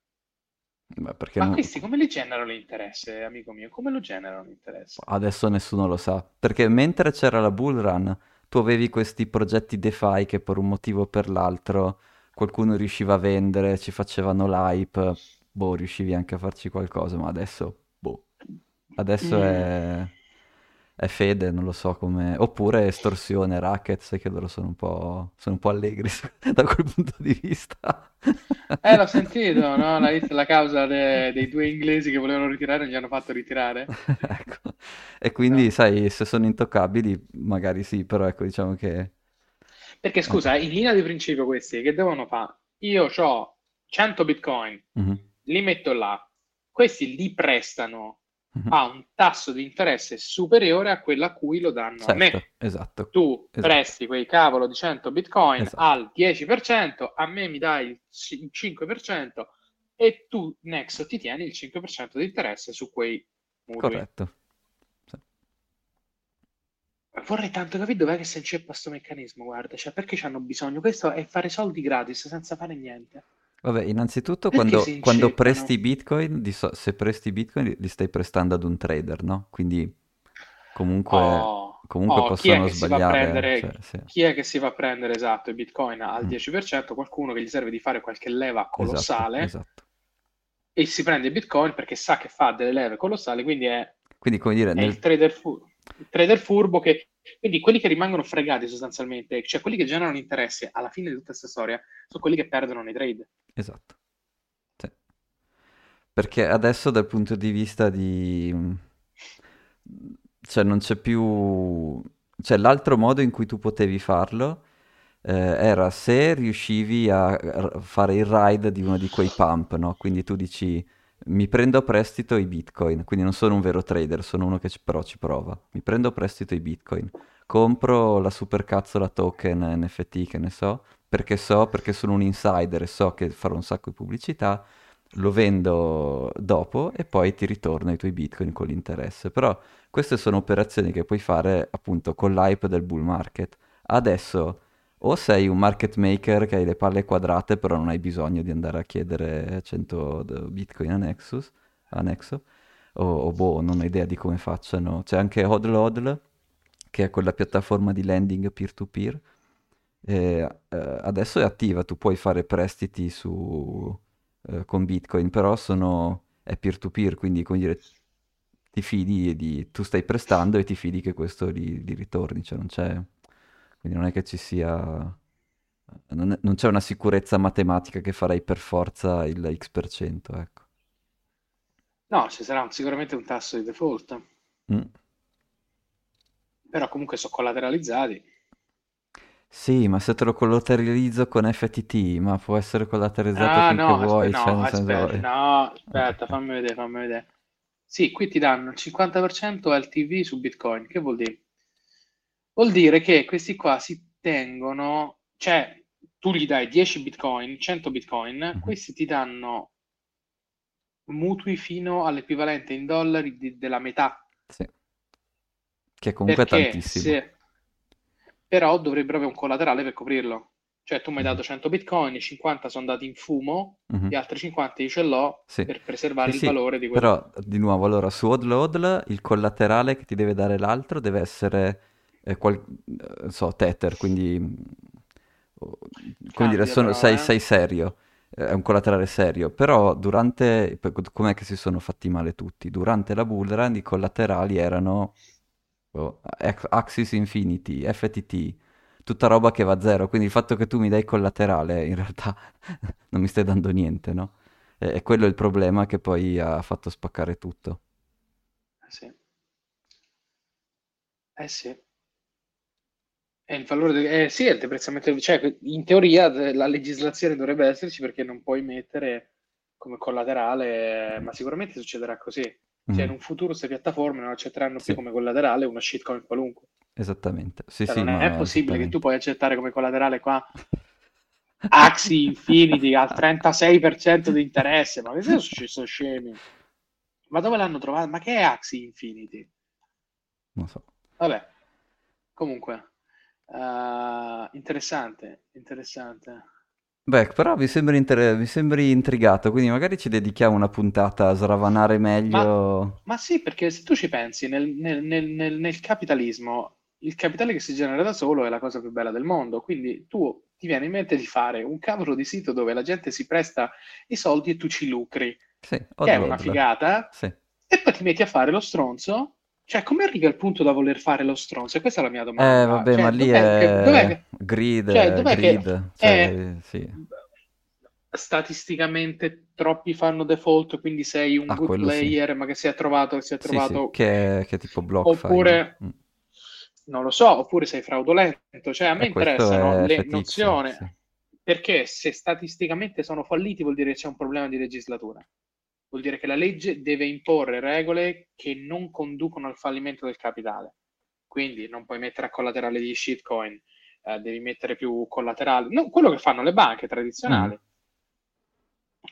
Beh, Ma non- questi come li generano l'interesse, amico mio? Come lo generano l'interesse? adesso nessuno lo sa, perché mentre c'era la bull run, tu avevi questi progetti DeFi che per un motivo o per l'altro qualcuno riusciva a vendere, ci facevano l'hype, boh, riuscivi anche a farci qualcosa, ma adesso, boh, adesso Mm. è, è fede, non lo so come... Oppure estorsione, racket, sai che loro sono un po', sono un po' allegri da quel punto di vista. Eh, l'ho sentito, no? La, la causa de- dei due inglesi che volevano ritirare, gli hanno fatto ritirare. Ecco. E quindi, No. sai, se sono intoccabili, magari sì, però ecco, diciamo che... Perché scusa, in linea di principio questi che devono fare? Io ho 100 bitcoin, Mhm, li metto là, questi li prestano mhm. a un tasso di interesse superiore a quello a cui lo danno a me. Certo, esatto. Tu Esatto. presti quei cavolo di 100 bitcoin Esatto. al 10%, a me mi dai il 5% e tu, Nexo, ti tieni il 5% di interesse su quei mutui. Corretto. Vorrei tanto capire dov'è che si inceppa questo meccanismo, guarda, cioè perché hanno bisogno? Questo è fare soldi gratis senza fare niente. Vabbè, innanzitutto quando, quando presti Bitcoin, so- se presti Bitcoin li, stai prestando ad un trader, no? Quindi comunque, Oh, comunque oh, chi possono a sbagliare. prendere, cioè, sì. chi è che si va a prendere esatto i bitcoin al Mm. 10%? Qualcuno che gli serve di fare qualche leva colossale Esatto, esatto. e si prende i bitcoin perché sa che fa delle leve colossali, quindi è, Quindi, come dire, è nel... il trader, il trader furbo che... Quindi quelli che rimangono fregati sostanzialmente, cioè quelli che generano interesse alla fine di tutta questa storia, sono quelli che perdono nei trade. Esatto. Sì. Perché adesso dal punto di vista di... Cioè non c'è più... Cioè l'altro modo in cui tu potevi farlo eh, era se riuscivi a fare il ride di uno di quei pump, no? Quindi tu dici mi prendo a prestito i bitcoin, quindi non sono un vero trader, sono uno che ci- però ci prova. Mi prendo a prestito i bitcoin, compro la supercazzola token NFT che ne so, perché so, perché sono un insider e so che farò un sacco di pubblicità, lo vendo dopo e poi ti ritorno i tuoi bitcoin con l'interesse. Però queste sono operazioni che puoi fare appunto con l'hype del bull market. Adesso o sei un market maker che hai le palle quadrate però non hai bisogno di andare a chiedere 100 d- bitcoin a Nexus, a Nexo, o, o boh, non ho idea di come facciano. C'è anche Hodl Hodl, che è quella piattaforma di lending peer-to-peer, e, eh, adesso è attiva, tu puoi fare prestiti su, eh, con Bitcoin, però sono, è peer-to-peer, quindi come dire, ti fidi di, tu stai prestando e ti fidi che questo li, li ritorni, cioè non c'è, quindi non è che ci sia, non, è, non, c'è una sicurezza matematica che farai per forza il X%, ecco. No, ci sarà sicuramente un tasso di default. Mm. Però comunque sono collateralizzati. Sì, ma se te lo collateralizzo con FTT, ma può essere collateralizzato ah, finché no, vuoi. Aspetta, cioè, no, aspetta, senso... no, aspetta, fammi vedere, fammi vedere. Sì, qui ti danno il 50% LTV su Bitcoin. Che vuol dire? Vuol dire che questi qua si tengono, cioè tu gli dai 10 Bitcoin, 100 Bitcoin, mm-hmm. questi ti danno mutui fino all'equivalente in dollari di, della metà. Sì. Che comunque Perché è tantissimo. Se... Però dovrebbero avere un collaterale per coprirlo. Cioè, tu mi hai dato 100 bitcoin, 50 sono andati in fumo, mm-hmm. gli altri 50 io ce l'ho sì. per preservare sì, il valore di quello. Però, di nuovo, allora, su Odload il collaterale che ti deve dare l'altro deve essere, eh, qual... Eh, so, Tether, quindi... Come Cambia, dire, sono, però, sei, eh? sei serio eh, è un collaterale serio, però durante, com'è che si sono fatti male tutti? Durante la bullrun i collaterali erano oh, Axis Infinity, FTT, tutta roba che va a zero, quindi il fatto che tu mi dai collaterale in realtà non mi stai dando niente, no? E, e quello è il problema che poi ha fatto spaccare tutto. Eh sì. Eh sì. E il valore de- eh, sì, è il deprezzamento, cioè in teoria la legislazione dovrebbe esserci perché non puoi mettere come collaterale, ma sicuramente succederà così. Cioè, mm. in un futuro queste piattaforme non accetteranno sì. più come collaterale una shitcoin qualunque. Esattamente. Sì, cioè, sì, non è, è possibile che tu puoi accettare come collaterale qua Axi Infinity al 36% di interesse. Ma che sono successo scemi? Ma dove l'hanno trovato? Ma che è Axi Infinity? Non so. Vabbè, comunque, uh, interessante, interessante. Beh, però mi sembri, inter- mi sembri intrigato, quindi magari ci dedichiamo una puntata a sravanare meglio. Ma, ma sì, perché se tu ci pensi, nel, nel, nel, nel capitalismo il capitale che si genera da solo è la cosa più bella del mondo. Quindi tu ti viene in mente di fare un cavolo di sito dove la gente si presta i soldi e tu ci lucri. Sì, che è una figata. Sì. E poi ti metti a fare lo stronzo. Cioè, come arrivi al punto da voler fare lo stronzo? E questa è la mia domanda. Eh, vabbè, cioè, ma lì è... Dov'è Grid, cioè, dov'è grid. Che... Cioè, è... sì statisticamente troppi fanno default, quindi sei un ah, good player, sì. ma che si è trovato, si è trovato... Sì, sì. Che, che tipo block Oppure, mm non lo so, oppure sei fraudolento, cioè a me eh, interessano le fetizio, nozioni, perché se statisticamente sono falliti vuol dire che c'è un problema di legislatura, vuol dire che la legge deve imporre regole che non conducono al fallimento del capitale, quindi non puoi mettere a collaterale di shitcoin, eh, devi mettere più collaterale, no, quello che fanno le banche tradizionali. Mm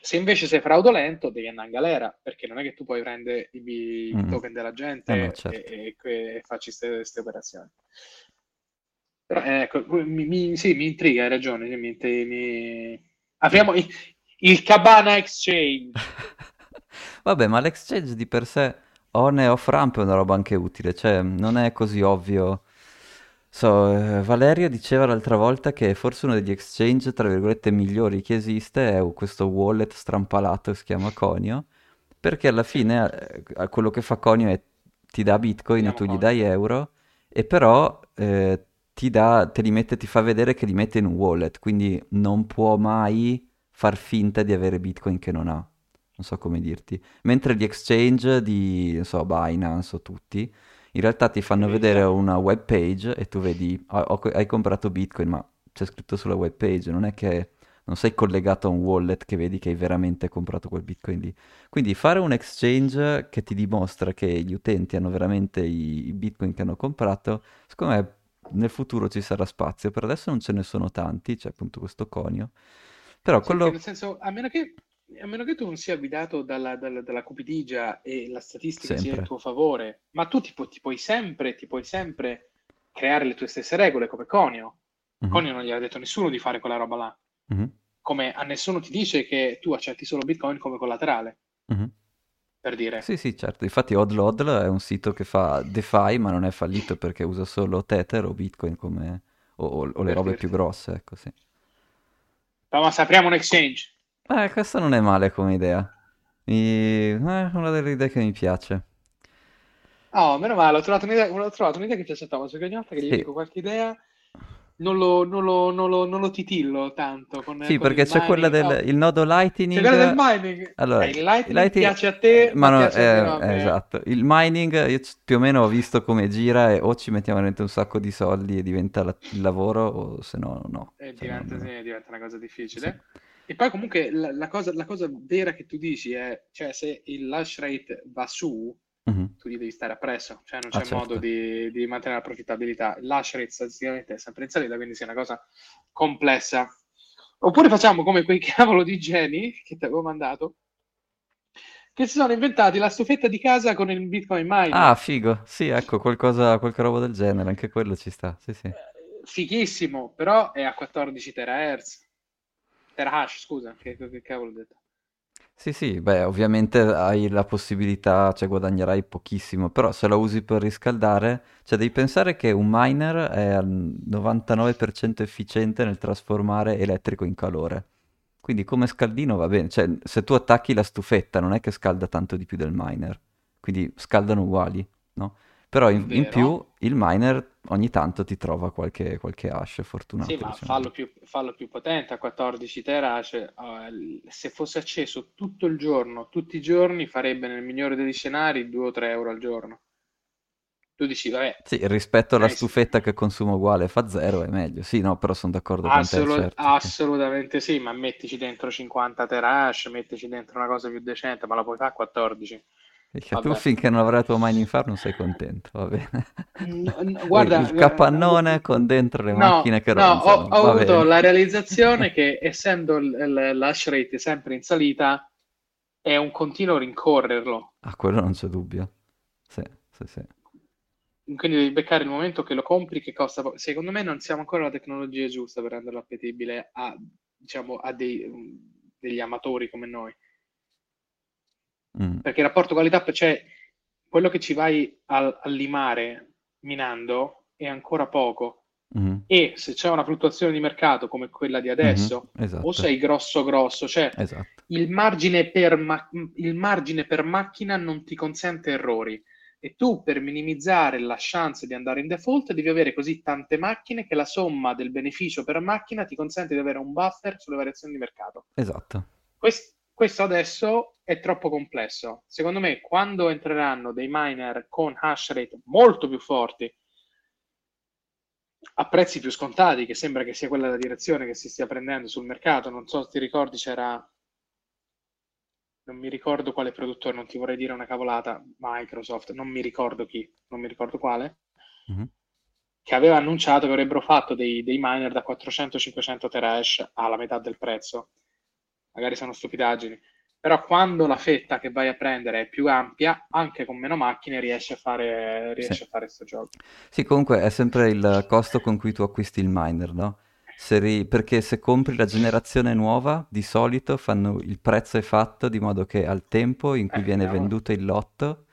se invece sei fraudolento, devi andare in galera, perché non è che tu puoi prendere i, mm. token della gente eh no, certo. e, e, e, facci queste operazioni. Però ecco, mi, mi, sì, mi intriga, hai ragione. Mi, mi... Apriamo il, il Cabana Exchange. Vabbè, ma l'exchange di per sé on e off ramp è una roba anche utile, cioè non è così ovvio So, eh, Valerio diceva l'altra volta che forse uno degli exchange, tra virgolette, migliori che esiste è questo wallet strampalato che si chiama Conio, perché alla fine eh, quello che fa Conio è ti dà bitcoin e tu gli dai euro, e però eh, ti dà, te li mette, ti fa vedere che li mette in un wallet, quindi non può mai far finta di avere bitcoin che non ha. Non so come dirti. Mentre gli exchange di, non so, Binance o tutti in realtà ti fanno vedere una web page e tu vedi, oh, hai comprato Bitcoin, ma c'è scritto sulla web page, non è che non sei collegato a un wallet che vedi che hai veramente comprato quel Bitcoin lì. Quindi fare un exchange che ti dimostra che gli utenti hanno veramente i, i Bitcoin che hanno comprato, secondo me nel futuro ci sarà spazio, per adesso non ce ne sono tanti, c'è appunto questo conio. Però sì, quello... Nel senso, a meno che a meno che tu non sia guidato dalla, dalla, dalla cupidigia e la statistica sempre. sia in tuo favore, ma tu ti, pu- ti, puoi sempre, ti puoi sempre creare le tue stesse regole come Conio. Mm-hmm. Conio non gli ha detto a nessuno di fare quella roba là. Mm-hmm. Come a nessuno ti dice che tu accetti solo Bitcoin come collaterale. Mm-hmm. Per dire. Sì, sì, certo. Infatti Odlodl è un sito che fa DeFi, ma non è fallito perché usa solo Tether o Bitcoin come... o, o, o le robe più grosse, ecco, sì. Ma, ma apriamo un exchange. Eh, questa non è male come idea. Mi- È una delle idee che mi piace. Oh, meno male, ho trovato un'idea, ho trovato un'idea che piace a Thomas, perché ogni volta che gli Sì. dico qualche idea non lo, non lo- non lo- non lo titillo tanto con, Sì, con perché c'è quella mining. del Oh, il nodo c'è quella del Lightning. mining. Allora, Eh, il Lightning Lightning, piace a te, ma ma no, piace almeno a eh, me. esatto. Il mining, io più o meno ho visto come gira e o ci mettiamo veramente un sacco di soldi e diventa la- il lavoro, o se no, no. E Cioè, diventa, sì, diventa una cosa sì. E poi comunque la, la cosa, la cosa vera che tu dici è, cioè se il launch rate va su, Mhm. tu gli devi stare appresso, cioè non Ah, c'è modo certo. di, di mantenere la profittabilità. Il launch rate statisticamente è sempre in salita, quindi sia una cosa complessa. Oppure facciamo come quei cavolo di geni che ti avevo mandato, che si sono inventati la stufetta di casa con il Bitcoin mining. Ah, figo. Sì, ecco, qualcosa, qualche roba del genere, anche quello ci sta. Sì, sì. Eh, Fighissimo, però è a 14 terahertz. Terahash, scusa, che, che cavolo ho detto? Sì, sì, beh, ovviamente hai la possibilità, cioè guadagnerai pochissimo, però se la usi per riscaldare, cioè devi pensare che un miner è al 99% efficiente nel trasformare elettrico in calore. Quindi come scaldino va bene, cioè se tu attacchi la stufetta non è che scalda tanto di più del miner, quindi scaldano uguali, no? Però in, in più il miner ogni tanto ti trova qualche, qualche hash Sì, fortunato, ma diciamo. fallo più, fallo più potente a 14 terahash. eh, se fosse acceso tutto il giorno, tutti i giorni, farebbe nel migliore degli scenari 2 o 3 euro al giorno. Tu dici, vabbè, Sì, rispetto alla nice. stufetta che consuma uguale fa zero è meglio. Sì, no, però sono d'accordo con te, certo, sì. assolutamente sì, ma mettici dentro 50 terahash, mettici dentro una cosa più decente, ma la puoi fare a 14. Perché tu finché non avrai la tua mining farm non sei contento, va bene. N- n- Poi guarda, il capannone con dentro le No, macchine che no, ho, ronzano, ho avuto bene. la realizzazione che essendo il- l'hash rate sempre in salita, è un continuo rincorrerlo. Ah, quello non c'è dubbio. Sì, sì, sì. Quindi devi beccare il momento che lo compri, che costa poco. Secondo me non siamo ancora la tecnologia giusta per renderlo appetibile a, diciamo, a dei- degli amatori come noi. Mm, Perché il rapporto qualità, cioè quello che ci vai a, a limare minando è ancora poco. mhm, E se c'è una fluttuazione di mercato come quella di adesso, mhm, o esatto, sei grosso grosso, cioè esatto. il margine per, ma- il margine per macchina non ti consente errori. E tu per minimizzare la chance di andare in default devi avere così tante macchine che la somma del beneficio per macchina ti consente di avere un buffer sulle variazioni di mercato. Esatto. Quest- questo adesso è troppo complesso. Secondo me, quando entreranno dei miner con hash rate molto più forti, a prezzi più scontati, che sembra che sia quella la direzione che si stia prendendo sul mercato, non so se ti ricordi, c'era, non mi ricordo quale produttore, non ti vorrei dire una cavolata, Microsoft, non mi ricordo chi, non mi ricordo quale, mhm. che aveva annunciato che avrebbero fatto dei, dei miner da 400-500 terahash alla metà del prezzo. Magari sono stupidaggini, però quando la fetta che vai a prendere è più ampia, anche con meno macchine riesci a fare, Sì. riesci a fare questo gioco. Sì, comunque è sempre il costo con cui tu acquisti il miner, no? Se ri- Perché se compri la generazione nuova, di solito fanno il prezzo è fatto di modo che al tempo in cui Eh, viene cavolo. venduto il lotto,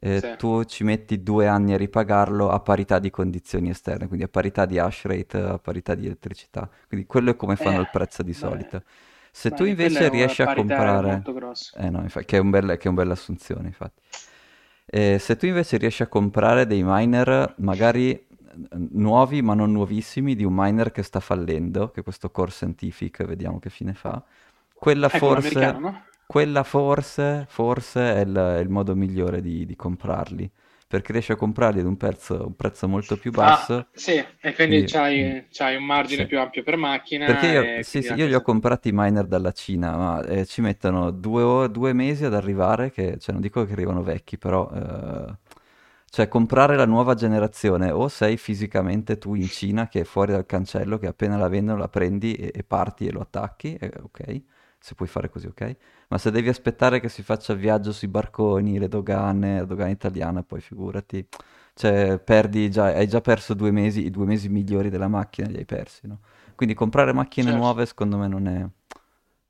eh, Sì. tu ci metti due anni a ripagarlo a parità di condizioni esterne, quindi a parità di hash rate, a parità di elettricità. Quindi quello è come fanno il Eh, prezzo di solito. Se beh, tu invece riesci a comprare... Eh no, infa- che è un bel- che è un bella assunzione, infatti. Eh, se tu invece riesci a comprare dei miner magari nuovi ma non nuovissimi di un miner che sta fallendo, che questo Core Scientific, vediamo che fine fa, quella Ecco, forse, no? quella forse, forse è il, è il modo migliore di, di comprarli, perché riesci a comprarli ad un prezzo, un prezzo molto più basso. Ah, sì, e quindi Quindi, mm, c'hai, c'hai un margine sì. più ampio per macchina Perché io, sì, sì, io li ho comprati i miner dalla Cina, ma eh, ci mettono due, due mesi ad arrivare, che, cioè non dico che arrivano vecchi, però eh, cioè comprare la nuova generazione o sei fisicamente tu in Cina che è fuori dal cancello, che appena la vendono la prendi e, e parti e lo attacchi, e- ok, se puoi fare così, ok, ma se devi aspettare che si faccia il viaggio sui barconi, le dogane, la dogana italiana, poi figurati, cioè perdi già, hai già perso due mesi, i due mesi migliori della macchina li hai persi, no? Quindi comprare macchine Certo. nuove secondo me non è,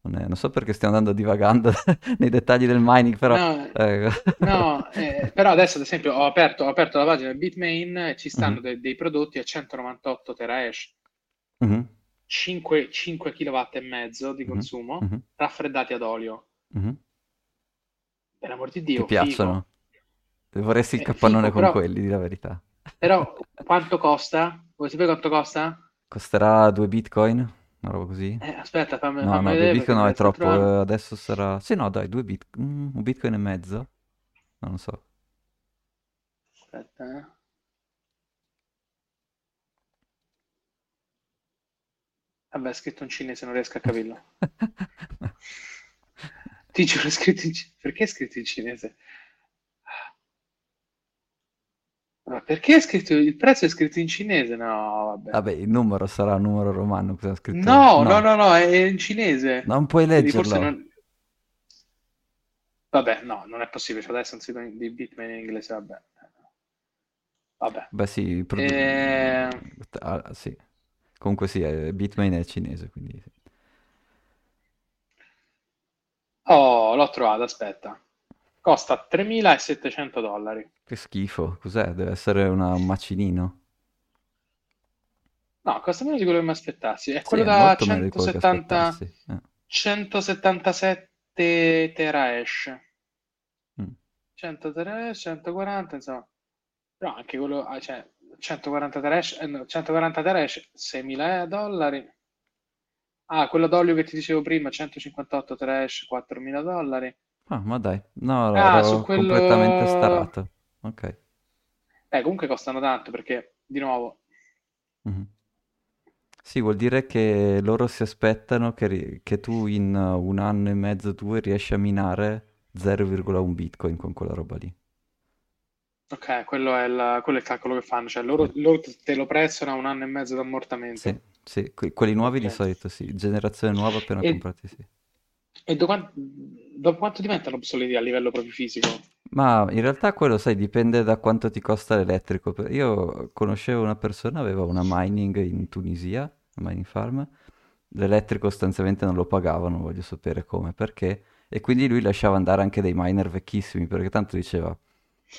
non è- non so perché stiamo andando divagando nei dettagli del mining, però... No, eh, no, eh, però adesso ad esempio ho aperto, ho aperto la pagina Bitmain e ci stanno Mhm, de- dei prodotti a 198 terahash, mhm, 5, 5 kW e mezzo di mhm, consumo, mhm, raffreddati ad olio. mhm. per amor di Ti Dio, piacciono? figo. Vorresti il capannone figo, con però, quelli, di la verità. però quanto costa? Vuoi sapere quanto costa? Costerà 2 bitcoin? Una roba così? Eh, aspetta, fammi, No, fammi no, 2 vedere perché bitcoin me no, è troppo. eh, Adesso sarà... Sì, no, dai, 2 bitcoin. un bitcoin e mezzo? Non lo so. Aspetta, eh. Vabbè, è scritto in cinese, non riesco a capirlo. Ti giuro, è scritto in cinese. Perché è scritto in cinese? Ma perché è scritto... Il prezzo è scritto in cinese? No, vabbè. Vabbè, il numero sarà un numero romano, cosa scritto? No, no, No, no, no, è in cinese. non puoi leggerlo. non... Vabbè, no, non è possibile. C'è adesso un sito di Bitmain in inglese, vabbè. Vabbè. Beh, sì, produ- Eh, ah, sì. Comunque sì, eh, Bitmain è cinese, quindi sì. Oh, l'ho trovato, aspetta. Costa 3.700 dollari. Che schifo, cos'è? Deve essere una- un macinino. No, costa meno di quello che mi aspettassi. È Sì, quello è da molto meno di quello che 170, aspettassi. eh. 177 terahash. Mm. 100 terahash, 140, insomma. Però anche quello, ah, cioè, 140 terahash, eh, no, 140 terahash, 6.000 dollari. Ah, quello d'olio che ti dicevo prima, 158 terahash, 4.000 dollari. Ah, ma dai, no, Ah, ero completamente quello... starato. Ok. Eh, comunque costano tanto perché, di nuovo, Mhm. Sì, vuol dire che loro si aspettano che, ri- che tu in uh, un anno e mezzo, due, riesci a minare 0,1 bitcoin con quella roba lì. Ok, quello è il, quello è il calcolo che fanno. Cioè, loro, Sì, loro te lo prezzano a un anno e mezzo sì, d'ammortamento. sì. Que- quelli nuovi di Ok. solito sì, generazione nuova appena E, comprati sì. e do quan- dopo quanto diventano obsoleti a livello proprio fisico? Ma in realtà quello, sai, dipende da quanto ti costa l'elettrico. Io conoscevo una persona, aveva una mining in Tunisia, una mining farm, l'elettrico sostanzialmente non lo pagava, non voglio sapere come, perché, e quindi lui lasciava andare anche dei miner vecchissimi, perché tanto diceva,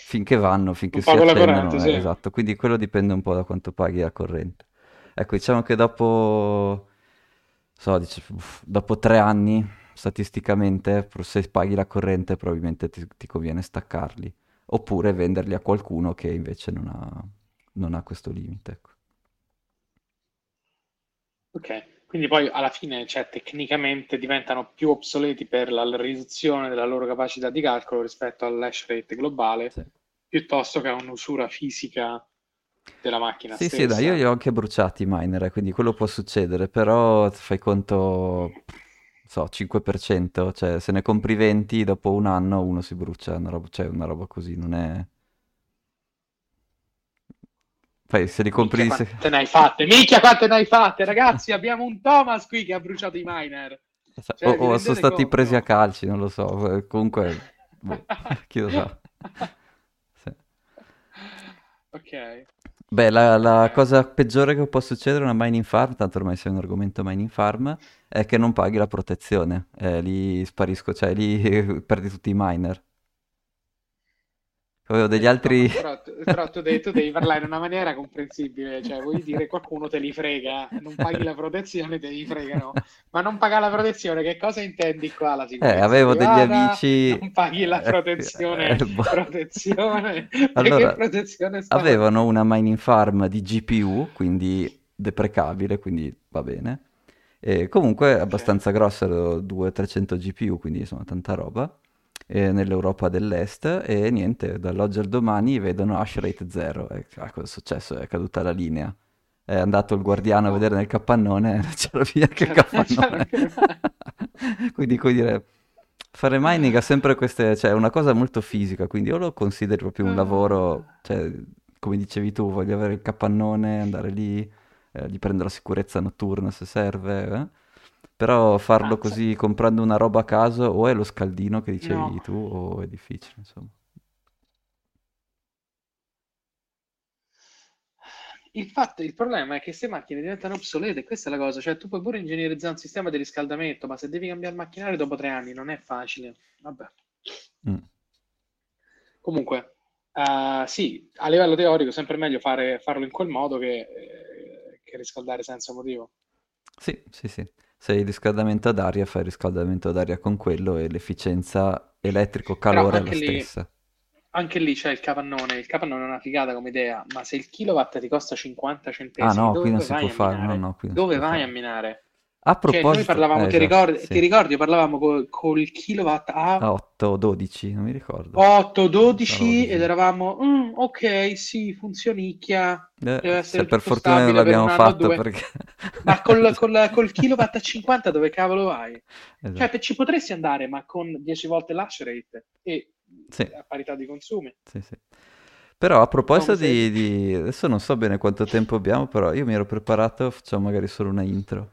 finché vanno, finché Non si corrente, eh, sì. esatto, quindi quello dipende un po' da quanto paghi la corrente. Ecco, diciamo che dopo, so, dice, uff, dopo tre anni, statisticamente, se paghi la corrente probabilmente ti, ti conviene staccarli, oppure venderli a qualcuno che invece non ha, non ha questo limite, ecco. Ok, quindi poi alla fine, cioè, tecnicamente diventano più obsoleti per la riduzione della loro capacità di calcolo rispetto all'hash rate globale, Sì. piuttosto che a un'usura fisica della macchina Sì, sì, dai, io li stessa. ho anche bruciati i miner, eh, quindi quello può succedere, però fai conto, so, 5%, cioè se ne compri 20, dopo un anno uno si brucia, una roba, cioè una roba così, non è... Poi se li compri Minchia, quante ne hai fatte? Minchia, quante ne hai fatte, ragazzi? Abbiamo un Thomas qui che ha bruciato i miner. O, Cioè, vi o sono stati presi a conto? calci, non lo so, eh, comunque, boh, chi lo sa. Sì. Ok, Beh, la, la cosa peggiore che può succedere a una mining farm, tanto ormai sei un argomento mining farm, è che non paghi la protezione. Eh, lì sparisco, cioè lì perdi tutti i miner. Avevo degli Eh, altri... Thomas, però, però tu devi, tu devi parlare in una maniera comprensibile, cioè vuoi dire qualcuno te li frega, non paghi la protezione, te li fregano, ma non pagare la protezione, che cosa intendi qua? La Eh, sicurezza avevo degli privata, amici... non paghi la eh, protezione, eh, boh. protezione, Allora, protezione sta... avevano una mining farm di GPU, quindi deprecabile, quindi va bene. E comunque abbastanza grossa, 200-300 GPU, quindi insomma tanta roba, eh, nell'Europa dell'Est e niente, dall'oggi al domani vedono hash rate 0. E, ah, cosa è successo? È caduta la linea. È andato il guardiano a vedere nel capannone, non c'era via che c'era, capannone. Quindi, come dire, fare mining ha sempre queste, cioè è una cosa molto fisica, quindi io lo considero proprio un lavoro, cioè, come dicevi tu, voglio avere il capannone, andare lì, eh, gli prendo la sicurezza notturna se serve, eh. Però farlo sai- così comprando una roba a caso o è lo scaldino che dicevi no. tu o è difficile, insomma. Il fatto, il problema è che queste macchine diventano obsolete, questa è la cosa, cioè tu puoi pure ingegnerizzare un sistema di riscaldamento, ma se devi cambiare il macchinario dopo tre anni non è facile. Vabbè. Mm. Comunque, eh, sì, a livello teorico è sempre meglio fare- farlo in quel modo che, eh, che riscaldare senza motivo. Sì, sì, sì. Se hai riscaldamento ad aria, fai il riscaldamento ad aria con quello e l'efficienza elettrico-calore è la lì, stessa. anche lì c'è il capannone. Il capannone è una figata come idea, ma se il kilowatt ti costa 50 Ah centesimi, no, qui non dove si può vai a fare, no, minare? no, si Dove vai a minare? A Cioè, noi proposito, parlavamo, eh, ti esatto, ricordi, ti sì, ricordi, parlavamo col, col kilowatt a a 8 o 12, non mi ricordo, 8, una roba 12 ed eravamo, "Mm, ok, sì, funzionicchia, Eh, se per fortuna non per l'abbiamo o fatto perché... Ma col, col- col kilowatt a 50 dove cavolo vai? Cioè, Esatto, pe- ci potresti andare, ma con 10 volte l'hash rate e sì, a parità di consumi. sì, sì. Però a proposito di, di- Adesso non so bene quanto tempo abbiamo, però io mi ero preparato, facciamo magari solo una intro.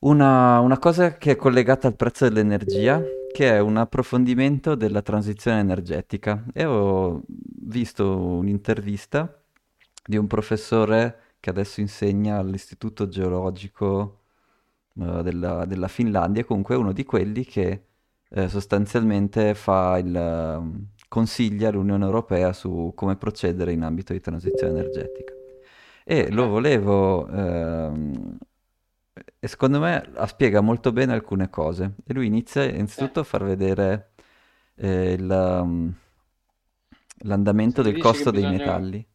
Una, una cosa che è collegata al prezzo dell'energia, che è un approfondimento della transizione energetica. E ho visto un'intervista di un professore che adesso insegna all'Istituto Geologico eh, della, della Finlandia, comunque uno di quelli che eh, sostanzialmente fa il, ehm, consiglia l'Unione Europea su come procedere in ambito di transizione energetica. E lo volevo, ehm, e secondo me ah, spiega molto bene alcune cose. E lui inizia innanzitutto a far vedere eh, il, um, l'andamento del costo dei bisogna, metalli.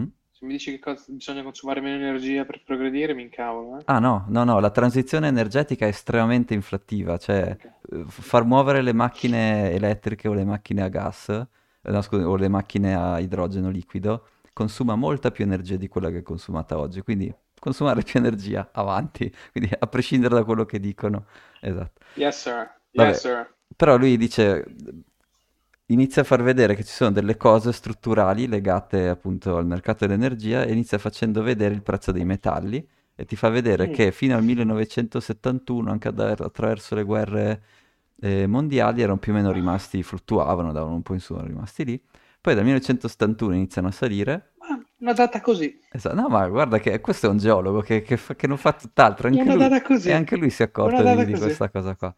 Mm? se mi dici che cosa- bisogna consumare meno energia per progredire, mi incavolo, eh? Ah no, no, no, la transizione energetica è estremamente inflattiva, cioè Ok. eh, far muovere le macchine elettriche o le macchine a gas, eh, no, scusa, o le macchine a idrogeno liquido, consuma molta più energia di quella che è consumata oggi, quindi consumare più energia, avanti, quindi a prescindere da quello che dicono, esatto. Yes, sir. Vabbè, Yes, sir. però lui dice, inizia a far vedere che ci sono delle cose strutturali legate appunto al mercato dell'energia e inizia facendo vedere il prezzo dei metalli e ti fa vedere Mm. che fino al 1971, anche attraverso le guerre eh, mondiali, erano più o meno rimasti, fluttuavano, davano un po' in su, erano rimasti lì. Poi dal 1971 iniziano a salire. Una data così. Esatto, no, ma guarda che questo è un geologo che, che fa- che non fa tutt'altro, anche lui, e anche lui si è accorto di, di questa cosa qua.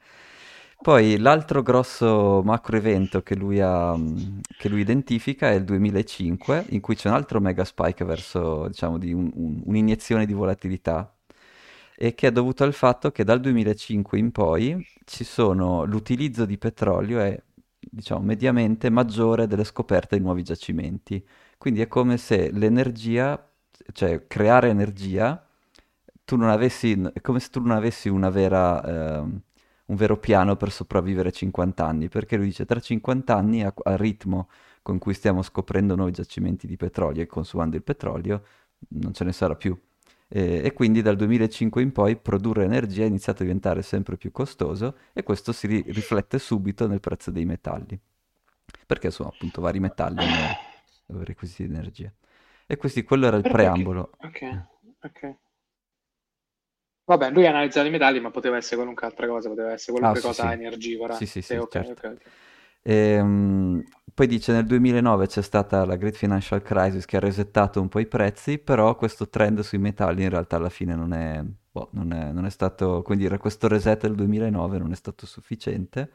Poi l'altro grosso macro evento che lui, ha, mh, che lui identifica è il 2005, in cui c'è un altro mega spike verso, diciamo, di un- un- un'iniezione di volatilità, e che è dovuto al fatto che dal 2005 in poi ci sono l'utilizzo di petrolio è, diciamo, mediamente maggiore delle scoperte di nuovi giacimenti. Quindi è come se l'energia, cioè creare energia, tu non avessi, è come se tu non avessi una vera, ehm, un vero piano per sopravvivere 50 anni, perché lui dice tra 50 anni, al ritmo con cui stiamo scoprendo nuovi giacimenti di petrolio e consumando il petrolio, non ce ne sarà più. E, e quindi dal 2005 in poi produrre energia è iniziato a diventare sempre più costoso e questo si ri- riflette subito nel prezzo dei metalli, perché sono appunto vari metalli hanno requisiti di energia. E questi, quello era il Però perché? preambolo. Ok, ok. Vabbè, lui ha analizzato i metalli, ma poteva essere qualunque altra cosa, poteva essere Ah, qualunque sì, cosa sì. energivora. Sì, sì, Sì, sì, ok, certo. ok, ok. Ehm, poi dice nel 2009 c'è stata la Great Financial Crisis che ha resettato un po' i prezzi, però questo trend sui metalli in realtà alla fine non è, boh, non è, non è stato, dire, questo reset del 2009 non è stato sufficiente.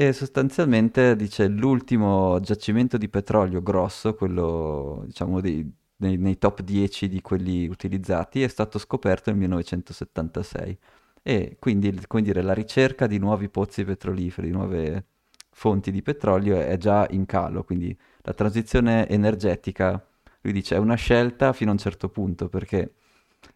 E sostanzialmente dice l'ultimo giacimento di petrolio grosso, quello diciamo dei- nei, nei top 10 di quelli utilizzati, è stato scoperto nel 1976. E quindi, dire, la ricerca di nuovi pozzi petroliferi, di nuove fonti di petrolio è già in calo, quindi la transizione energetica, lui dice, è una scelta fino a un certo punto, perché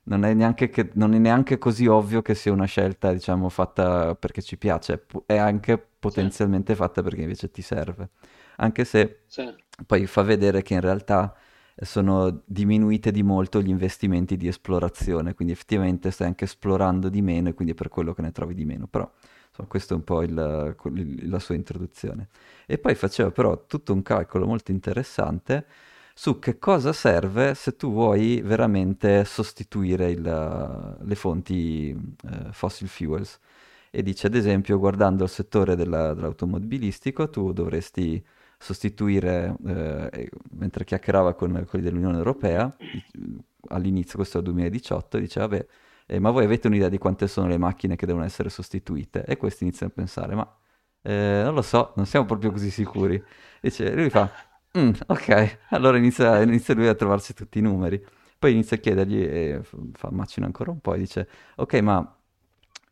non è neanche, che- non è neanche così ovvio che sia una scelta, diciamo, fatta perché ci piace, è anche Sì, potenzialmente fatta perché invece ti serve. Anche se sì. poi fa vedere che in realtà sono diminuite di molto gli investimenti di esplorazione, quindi effettivamente stai anche esplorando di meno e quindi è per quello che ne trovi di meno. Però insomma, questo è un po' il- il- la sua introduzione. E poi faceva però tutto un calcolo molto interessante su che cosa serve se tu vuoi veramente sostituire il- le fonti eh, fossil fuels. E dice, ad esempio, guardando il settore della- dell'automobilistico, tu dovresti sostituire, eh, mentre chiacchierava con quelli dell'Unione Europea, all'inizio, questo è il 2018, diceva, vabbè, eh, ma voi avete un'idea di quante sono le macchine che devono essere sostituite? E questi iniziano a pensare, ma eh, non lo so, non siamo proprio così sicuri. Dice, lui fa, "Mm, ok, allora inizia, inizia lui a trovarsi tutti i numeri. Poi inizia a chiedergli, e fa macina ancora un po' e dice, ok, ma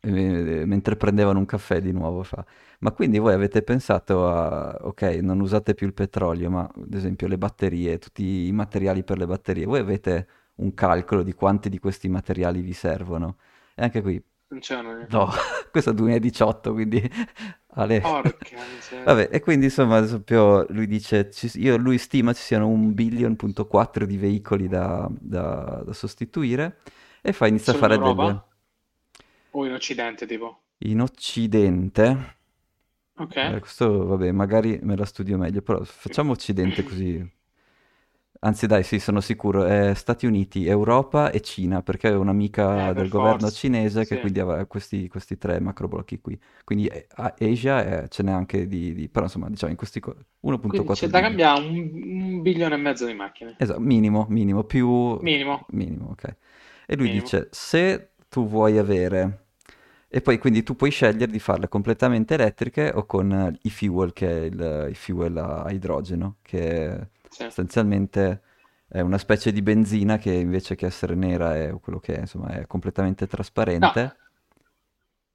eh, mentre prendevano un caffè di nuovo fa, ma quindi voi avete pensato a, ok, non usate più il petrolio, ma ad esempio le batterie, tutti i materiali per le batterie, voi avete un calcolo di quanti di questi materiali vi servono? E anche qui, Non c'è una... no, questo è 2018, quindi Ale. Porca miseria. Vabbè, e quindi insomma, ad esempio, lui dice, ci- io- lui stima ci siano un billion.4 di veicoli da, da- da sostituire e fa inizia a Solo fare delle... O in Occidente, tipo? In Occidente, Ok. eh, questo vabbè, magari me la studio meglio, però facciamo Occidente così. Anzi, dai, sì, sono sicuro, è Stati Uniti, Europa e Cina, perché è un'amica Eh, del governo forza. cinese che Sì. quindi aveva questi, questi tre macroblocchi qui. Quindi eh, Asia eh, ce n'è anche di, di- però insomma, diciamo in questi co- Quindi 1.4 c'è da cambiare un, un bilione e mezzo di macchine. Esatto, minimo, minimo, più Minimo. minimo, ok. E lui Minimo. dice, se tu vuoi avere, e poi quindi tu puoi scegliere di farle completamente elettriche o con eh, i fuel, che è il, il fuel a idrogeno, che Sì. sostanzialmente è una specie di benzina che invece che essere nera è quello che è, insomma, è completamente No, trasparente.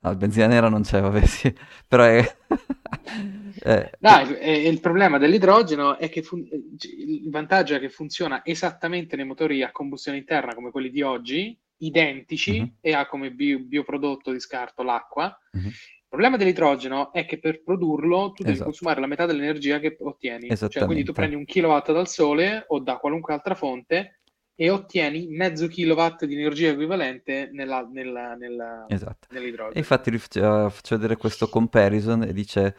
Ah, benzina nera non c'è, vabbè, sì, però è... è- Dai, e- e il problema dell'idrogeno è che fun- il vantaggio è che funziona esattamente nei motori a combustione interna come quelli di oggi, identici, Mhm, e ha come bio- bioprodotto di scarto l'acqua. mhm. Il problema dell'idrogeno è che per produrlo tu devi Esatto, consumare la metà dell'energia che ottieni. Cioè, quindi tu prendi un kilowatt dal sole o da qualunque altra fonte e ottieni mezzo kilowatt di energia equivalente nella- nella- nella- esatto. E nell'idrogeno. infatti lui faceva, vedere questo comparison e dice,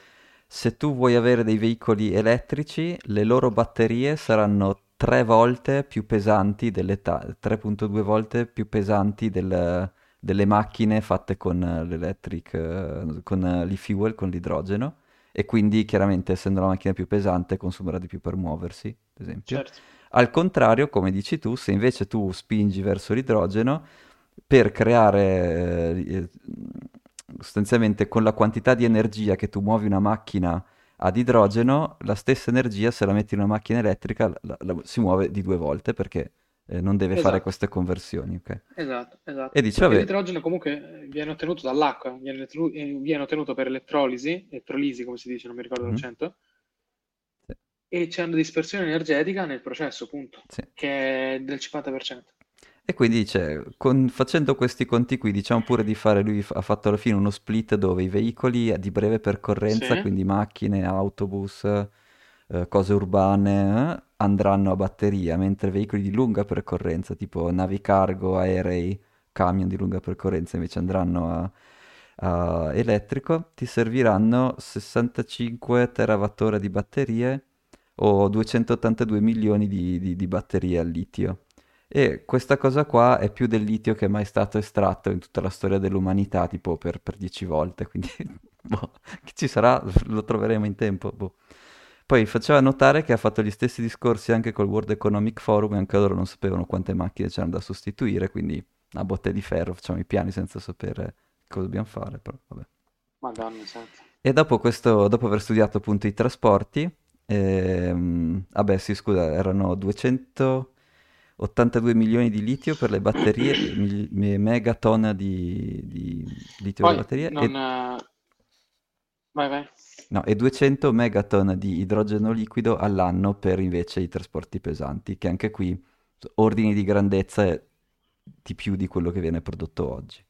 se tu vuoi avere dei veicoli elettrici, le loro batterie saranno tre volte più pesanti delle ta- 3.2 volte più pesanti del- delle macchine fatte con eh, l'electric, eh, con eh, l'e-fuel, con l'idrogeno. E quindi chiaramente essendo la macchina più pesante consumerà di più per muoversi, ad esempio. Certo. Al contrario, come dici tu, se invece tu spingi verso l'idrogeno, per creare eh, sostanzialmente con la quantità di energia che tu muovi una macchina ad idrogeno, la stessa energia se la metti in una macchina elettrica la- la- si muove di due volte perché eh, non deve fare Esatto. queste conversioni, ok? Esatto, E esatto. dice, Perché vabbè, l'idrogeno comunque eh, viene ottenuto dall'acqua, viene, eh, viene ottenuto per elettrolisi, elettrolisi come si dice, non mi ricordo mhm, l'accento, sì, e c'è una dispersione energetica nel processo, punto, sì. che è del 50%. E quindi dice, con- facendo questi conti qui, diciamo pure di fare, lui ha fatto alla fine uno split dove i veicoli di breve percorrenza, Sì, quindi macchine, autobus, eh, cose urbane, eh, andranno a batteria, mentre veicoli di lunga percorrenza, tipo navi cargo, aerei, camion di lunga percorrenza, invece andranno a, a elettrico, ti serviranno 65 terawattora di batterie o 282 milioni di, di di batterie al litio. E questa cosa qua è più del litio che è mai stato estratto in tutta la storia dell'umanità, tipo per, per 10 volte, quindi boh, che ci sarà, lo troveremo in tempo. boh. Poi faceva notare che ha fatto gli stessi discorsi anche col World Economic Forum e anche loro non sapevano quante macchine c'erano da sostituire, quindi a botte di ferro facciamo i piani senza sapere cosa dobbiamo fare, però vabbè. Madonna santa. E dopo questo, dopo aver studiato appunto i trasporti, ehm, vabbè sì scusa, erano 282 milioni di litio per le batterie, mil- me- megaton di, di litio per le batterie non... e, eh, Vai, vai. No, e 200 megaton di idrogeno liquido all'anno per invece i trasporti pesanti, che anche qui ordini di grandezza è di più di quello che viene prodotto oggi.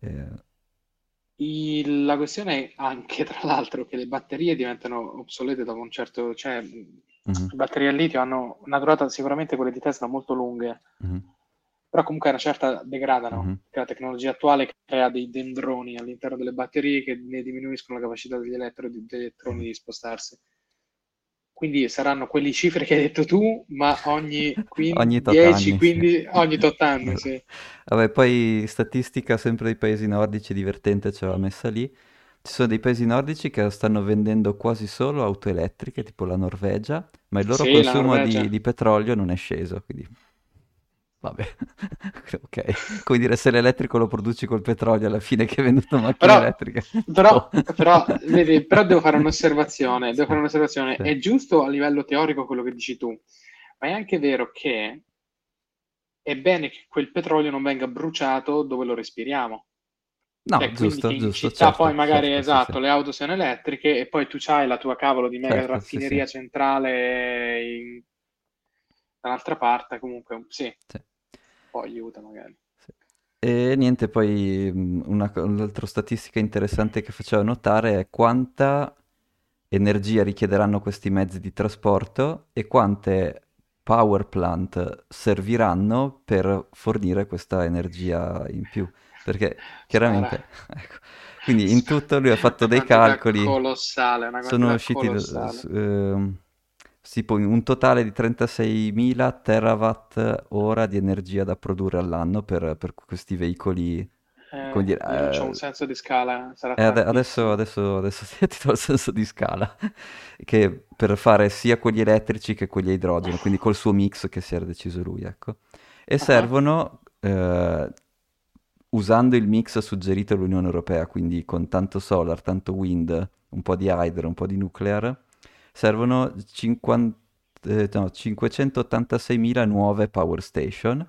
Eh, Il- la questione è anche, tra l'altro, che le batterie diventano obsolete dopo un certo... Cioè, mh, mhm, le batterie al litio hanno una durata, sicuramente quelle di Tesla, molto lunghe, mhm, però comunque a una certa degradano, mhm. che la tecnologia attuale crea dei dendroni all'interno delle batterie che ne diminuiscono la capacità degli, elettro- degli elettroni mhm. di spostarsi. Quindi saranno quelle cifre che hai detto tu, ma ogni quin- Ogni tot 10, anni, sì. 15, ogni tot anni, sì. Vabbè, poi statistica sempre dei paesi nordici divertente ce l'ha messa lì. Ci sono dei paesi nordici che stanno vendendo quasi solo auto elettriche, tipo la Norvegia, ma il loro Sì, consumo di, di petrolio non è sceso, quindi vabbè, ok. Come dire, se l'elettrico lo produci col petrolio alla fine che hai venduto macchine Però, elettriche. però, però, vedi, però devo fare un'osservazione, devo fare un'osservazione. Sì. È giusto a livello teorico quello che dici tu, ma è anche vero che è bene che quel petrolio non venga bruciato dove lo respiriamo. No, Cioè, giusto, in giusto, città certo, poi magari, certo, esatto, sì. le auto siano elettriche e poi tu c'hai la tua cavolo di mega Certo, sì, sì. raffineria centrale in- dall'altra parte, comunque sì, Sì. Poi aiuta magari. Sì. E niente, poi una, un'altra statistica interessante che faceva notare è quanta energia richiederanno questi mezzi di trasporto e quante power plant serviranno per fornire questa energia in più. Perché chiaramente, ecco, quindi in tutto lui ha fatto dei calcoli, colossale, una sono quantità usciti colossale. ehm, tipo un totale di 36.000 terawatt ora di energia da produrre all'anno per, per questi veicoli, come Eh, dire, io non c'ho un eh, senso di scala, sarà e ade- adesso, adesso, adesso ti do il senso di scala, che per fare sia quelli elettrici che quelli a idrogeno, quindi col suo mix che si era deciso lui, ecco. E Ah, servono, eh, usando il mix suggerito dall'Unione Europea, quindi con tanto solar, tanto wind, un po' di hydro, un po' di nuclear, servono 50 eh, no, 586.000 nuove power station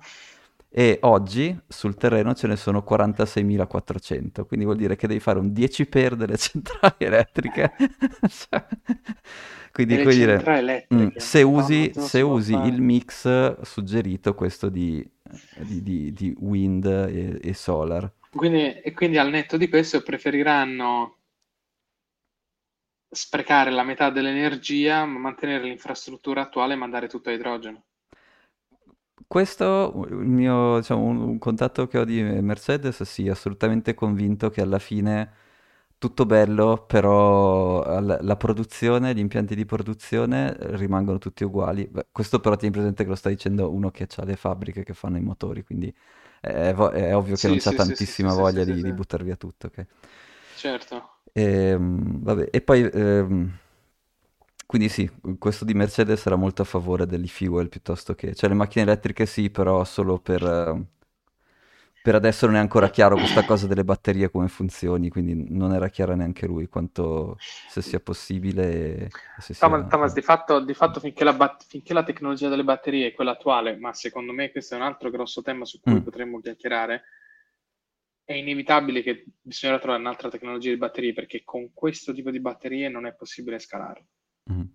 e oggi sul terreno ce ne sono 46.400, quindi vuol dire che devi fare un 10 per delle centrali elettriche. Quindi, come dire, centrali mm, se usi, se usi il mix suggerito, questo di, di- di- di wind e, e solar. Quindi, e quindi al netto di questo preferiranno sprecare la metà dell'energia, ma mantenere l'infrastruttura attuale e mandare tutto a idrogeno. Questo, il mio, diciamo, un, un contatto che ho di Mercedes, sì, assolutamente convinto che alla fine tutto bello, però al- la produzione, gli impianti di produzione rimangono tutti uguali. Beh, questo però tieni presente che lo sta dicendo uno che ha le fabbriche che fanno i motori, quindi è, è ovvio che non Sì, c'ha sì, tantissima sì, voglia di, di buttar via tutto, ok? Certo. Ehm, vabbè, e poi, ehm, quindi sì, questo di Mercedes era molto a favore dell'e-fuel piuttosto che... Cioè le macchine elettriche sì, però solo per... per adesso non è ancora chiaro questa cosa delle batterie come funzioni, quindi non era chiara neanche lui quanto se sia possibile e, e se sia... Thomas, Thomas, di fatto, di fatto finché, la bat- finché la tecnologia delle batterie è quella attuale, ma secondo me questo è un altro grosso tema su cui Mm, potremmo chiacchierare, è inevitabile che bisognerà trovare un'altra tecnologia di batterie perché con questo tipo di batterie non è possibile scalare. mm,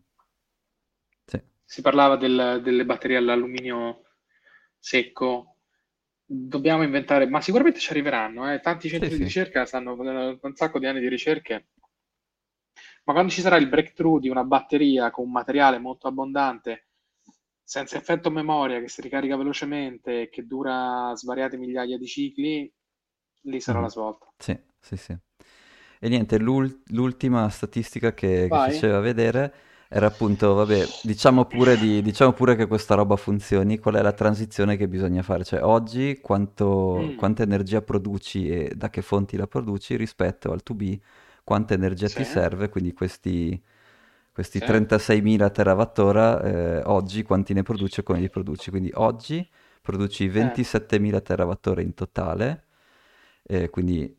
sì, Si parlava del- delle batterie all'alluminio secco, dobbiamo inventare, ma sicuramente ci arriveranno, eh. Tanti sì, centri di sì. ricerca stanno facendo un sacco di anni di ricerche, ma quando ci sarà il breakthrough di una batteria con un materiale molto abbondante, senza effetto memoria, che si ricarica velocemente e che dura svariate migliaia di cicli, lì sarà Mhm. la svolta. Sì, sì, sì. E niente, l'ul- l'ultima statistica che, che faceva vedere era appunto, vabbè, diciamo pure, di- diciamo pure che questa roba funzioni, qual è la transizione che bisogna fare? Cioè, oggi quanto, Mm, quanta energia produci e da che fonti la produci rispetto al 2B, quanta energia sì, ti serve, quindi questi, questi sì, 36.000 terawattora, eh, oggi quanti ne produci e come li produci? Quindi oggi produci eh, 27.000 terawattora in totale, eh, quindi,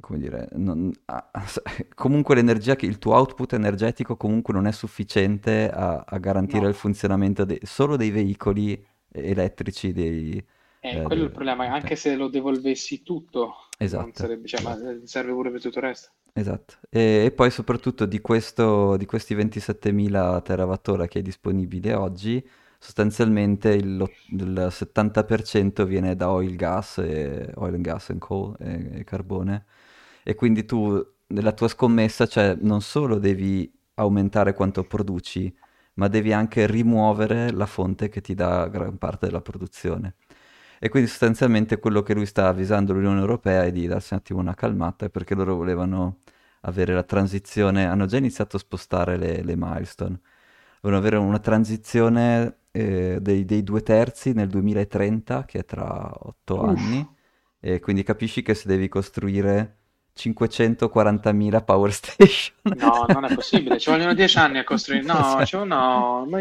come dire, non- ah, comunque l'energia, che il tuo output energetico comunque non è sufficiente a, a garantire il no. funzionamento de- solo dei veicoli elettrici, dei, Eh, eh, quello è il problema, anche se lo devolvessi tutto, non Esatto, sarebbe, cioè, ma eh, serve pure per tutto il resto. Esatto, e, e poi soprattutto di, questo, di questi 27.000 terawattora che è disponibile oggi, sostanzialmente il, il 70% viene da oil, gas, e, oil and gas and coal e, e carbone, e quindi tu nella tua scommessa, cioè non solo devi aumentare quanto produci, ma devi anche rimuovere la fonte che ti dà gran parte della produzione. E quindi sostanzialmente quello che lui sta avvisando l'Unione Europea è di darsi un attimo una calmata perché loro volevano avere la transizione, hanno già iniziato a spostare le, le milestone, volevano avere una transizione eh, dei, dei due terzi nel 2030, che è tra otto Uff, anni, e quindi capisci che se devi costruire 540.000 power station... no, non è possibile, ci vogliono dieci anni a costruire, no, Cioè, ci- no, ma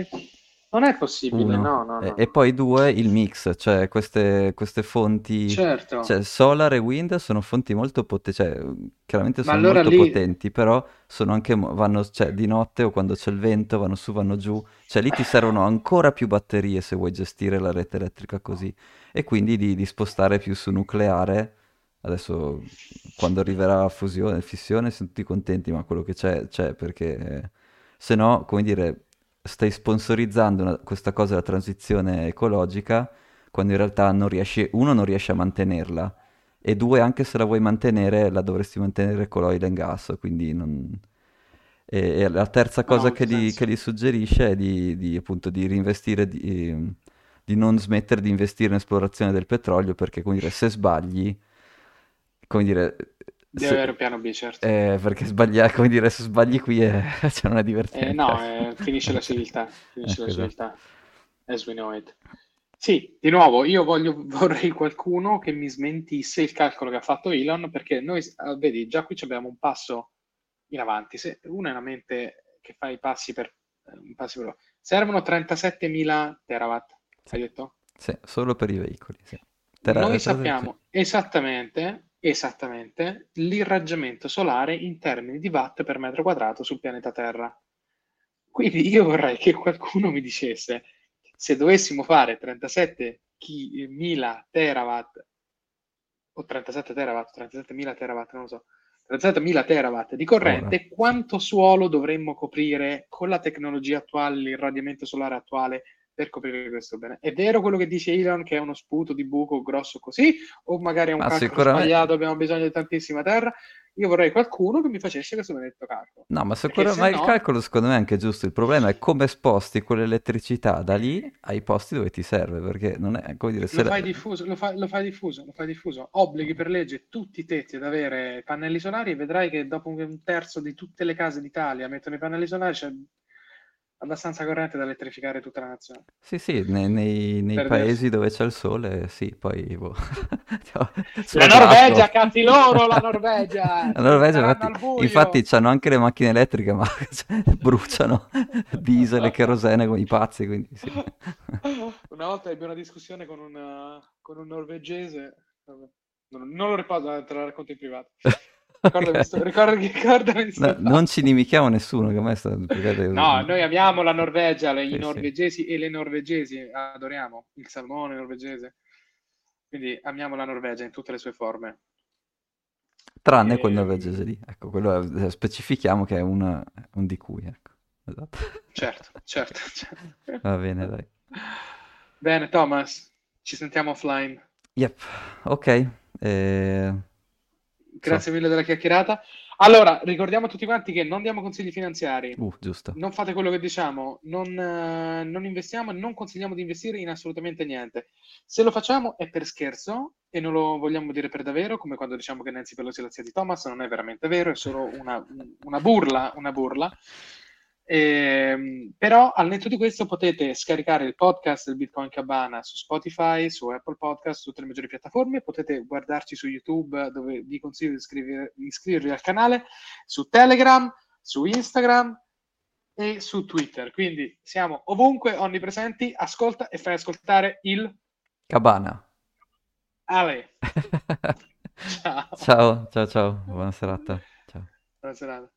Non è possibile, no, no, E, no. e poi due, il mix, cioè queste, queste fonti, Certo, cioè solar e wind sono fonti molto potenti, cioè chiaramente sono allora molto lì, potenti, però sono anche, vanno, cioè di notte o quando c'è il vento, vanno su, vanno giù, cioè lì ti servono ancora più batterie se vuoi gestire la rete elettrica così, e quindi di, di spostare più su nucleare. Adesso, quando arriverà la fusione, fissione, sono tutti contenti, ma quello che c'è, c'è, perché eh, se no, come dire, stai sponsorizzando una- questa cosa della transizione ecologica, quando in realtà non riesci, uno, non riesci a mantenerla, e due, anche se la vuoi mantenere, la dovresti mantenere con l'oil and gas, quindi non... E, e la terza cosa che molto gli, che gli suggerisce è di, di, appunto di reinvestire, di, di non smettere di investire in esplorazione del petrolio, perché come dire, se sbagli, come dire, Deve se- avere un piano B, certo. eh, perché sbagliare, come dire, se sbagli qui è, cioè, non è Eh, divertente. no, ecco. eh, finisce la civiltà, finisce la Ecco, esatto. civiltà, as we know it. Sì, di nuovo, io voglio, vorrei qualcuno che mi smentisse il calcolo che ha fatto Elon, perché noi, ah, vedi, già qui abbiamo un passo in avanti. Se uno è una mente che fa i passi per... eh, un passi per- Servono 37.000 terawatt, Sì, hai detto? sì, solo per i veicoli, sì. Tera- Noi tera- sì. sappiamo esattamente, esattamente l'irraggiamento solare in termini di watt per metro quadrato sul pianeta Terra. Quindi io vorrei che qualcuno mi dicesse se dovessimo fare 37.000 terawatt o 37 terawatt, 37.000 terawatt, non lo so, 37.000 terawatt di corrente, sì. quanto suolo dovremmo coprire con la tecnologia attuale, l'irradiamento solare attuale per coprire questo bene? È vero quello che dice Elon che è uno sputo di buco grosso così o magari è un Ma calcolo sbagliato, abbiamo bisogno di tantissima terra? Io vorrei qualcuno che mi facesse questo benedetto calcolo. No, ma, se ma il no, calcolo secondo me è anche giusto. Il problema è come sposti quell'elettricità da lì ai posti dove ti serve, perché non è, come dire, se lo la- fai diffuso, lo fai, lo fai diffuso, lo fai diffuso. Obblighi per legge tutti i tetti ad avere pannelli solari e vedrai che dopo un terzo di tutte le case d'Italia mettono i pannelli solari c'è abbastanza corrente da elettrificare tutta la nazione. Sì, sì, nei, nei- nei paesi dove c'è il sole, sì, poi boh, La sulla Norvegia, cazzi loro, la Norvegia! La Norvegia, infatti, infatti hanno anche le macchine elettriche, ma cioè, bruciano diesel e kerosene come i pazzi, quindi sì. Una volta ebbi una discussione con un, con un norvegese, non, non lo ricordo, te la racconto in privato. Ricordami, Ok. sto, ricordami, ricordami sto No, non ci inimichiamo nessuno, che a me sta... perché- No, noi amiamo la Norvegia, le- Sì, i sì. norvegesi e le norvegesi, adoriamo il salmone norvegese. Quindi amiamo la Norvegia in tutte le sue forme. Tranne quel Ehm, norvegese lì, ecco, quello è- specifichiamo che è un, un di cui, ecco. Esatto. certo, certo, certo. Va bene, dai. Bene, Thomas, ci sentiamo offline. Yep, ok. eh, Grazie mille della chiacchierata. Allora, ricordiamo a tutti quanti che non diamo consigli finanziari, Uh, giusto. non fate quello che diciamo, non, eh, non investiamo e non consigliamo di investire in assolutamente niente. Se lo facciamo è per scherzo e non lo vogliamo dire per davvero, come quando diciamo che Nancy Pelosi è la zia di Thomas, non è veramente vero, è solo una, una burla, una burla. Ehm, però al netto di questo potete scaricare il podcast del Bitcoin Cabana su Spotify, su Apple Podcast, su tutte le maggiori piattaforme, potete guardarci su YouTube dove vi consiglio di iscriver- iscrivervi al canale, su Telegram, su Instagram e su Twitter. Quindi siamo ovunque, onnipresenti. Ascolta e fai ascoltare il Cabana. Ale. Ciao. Ciao, ciao, ciao, buona serata. Ciao. Buona serata.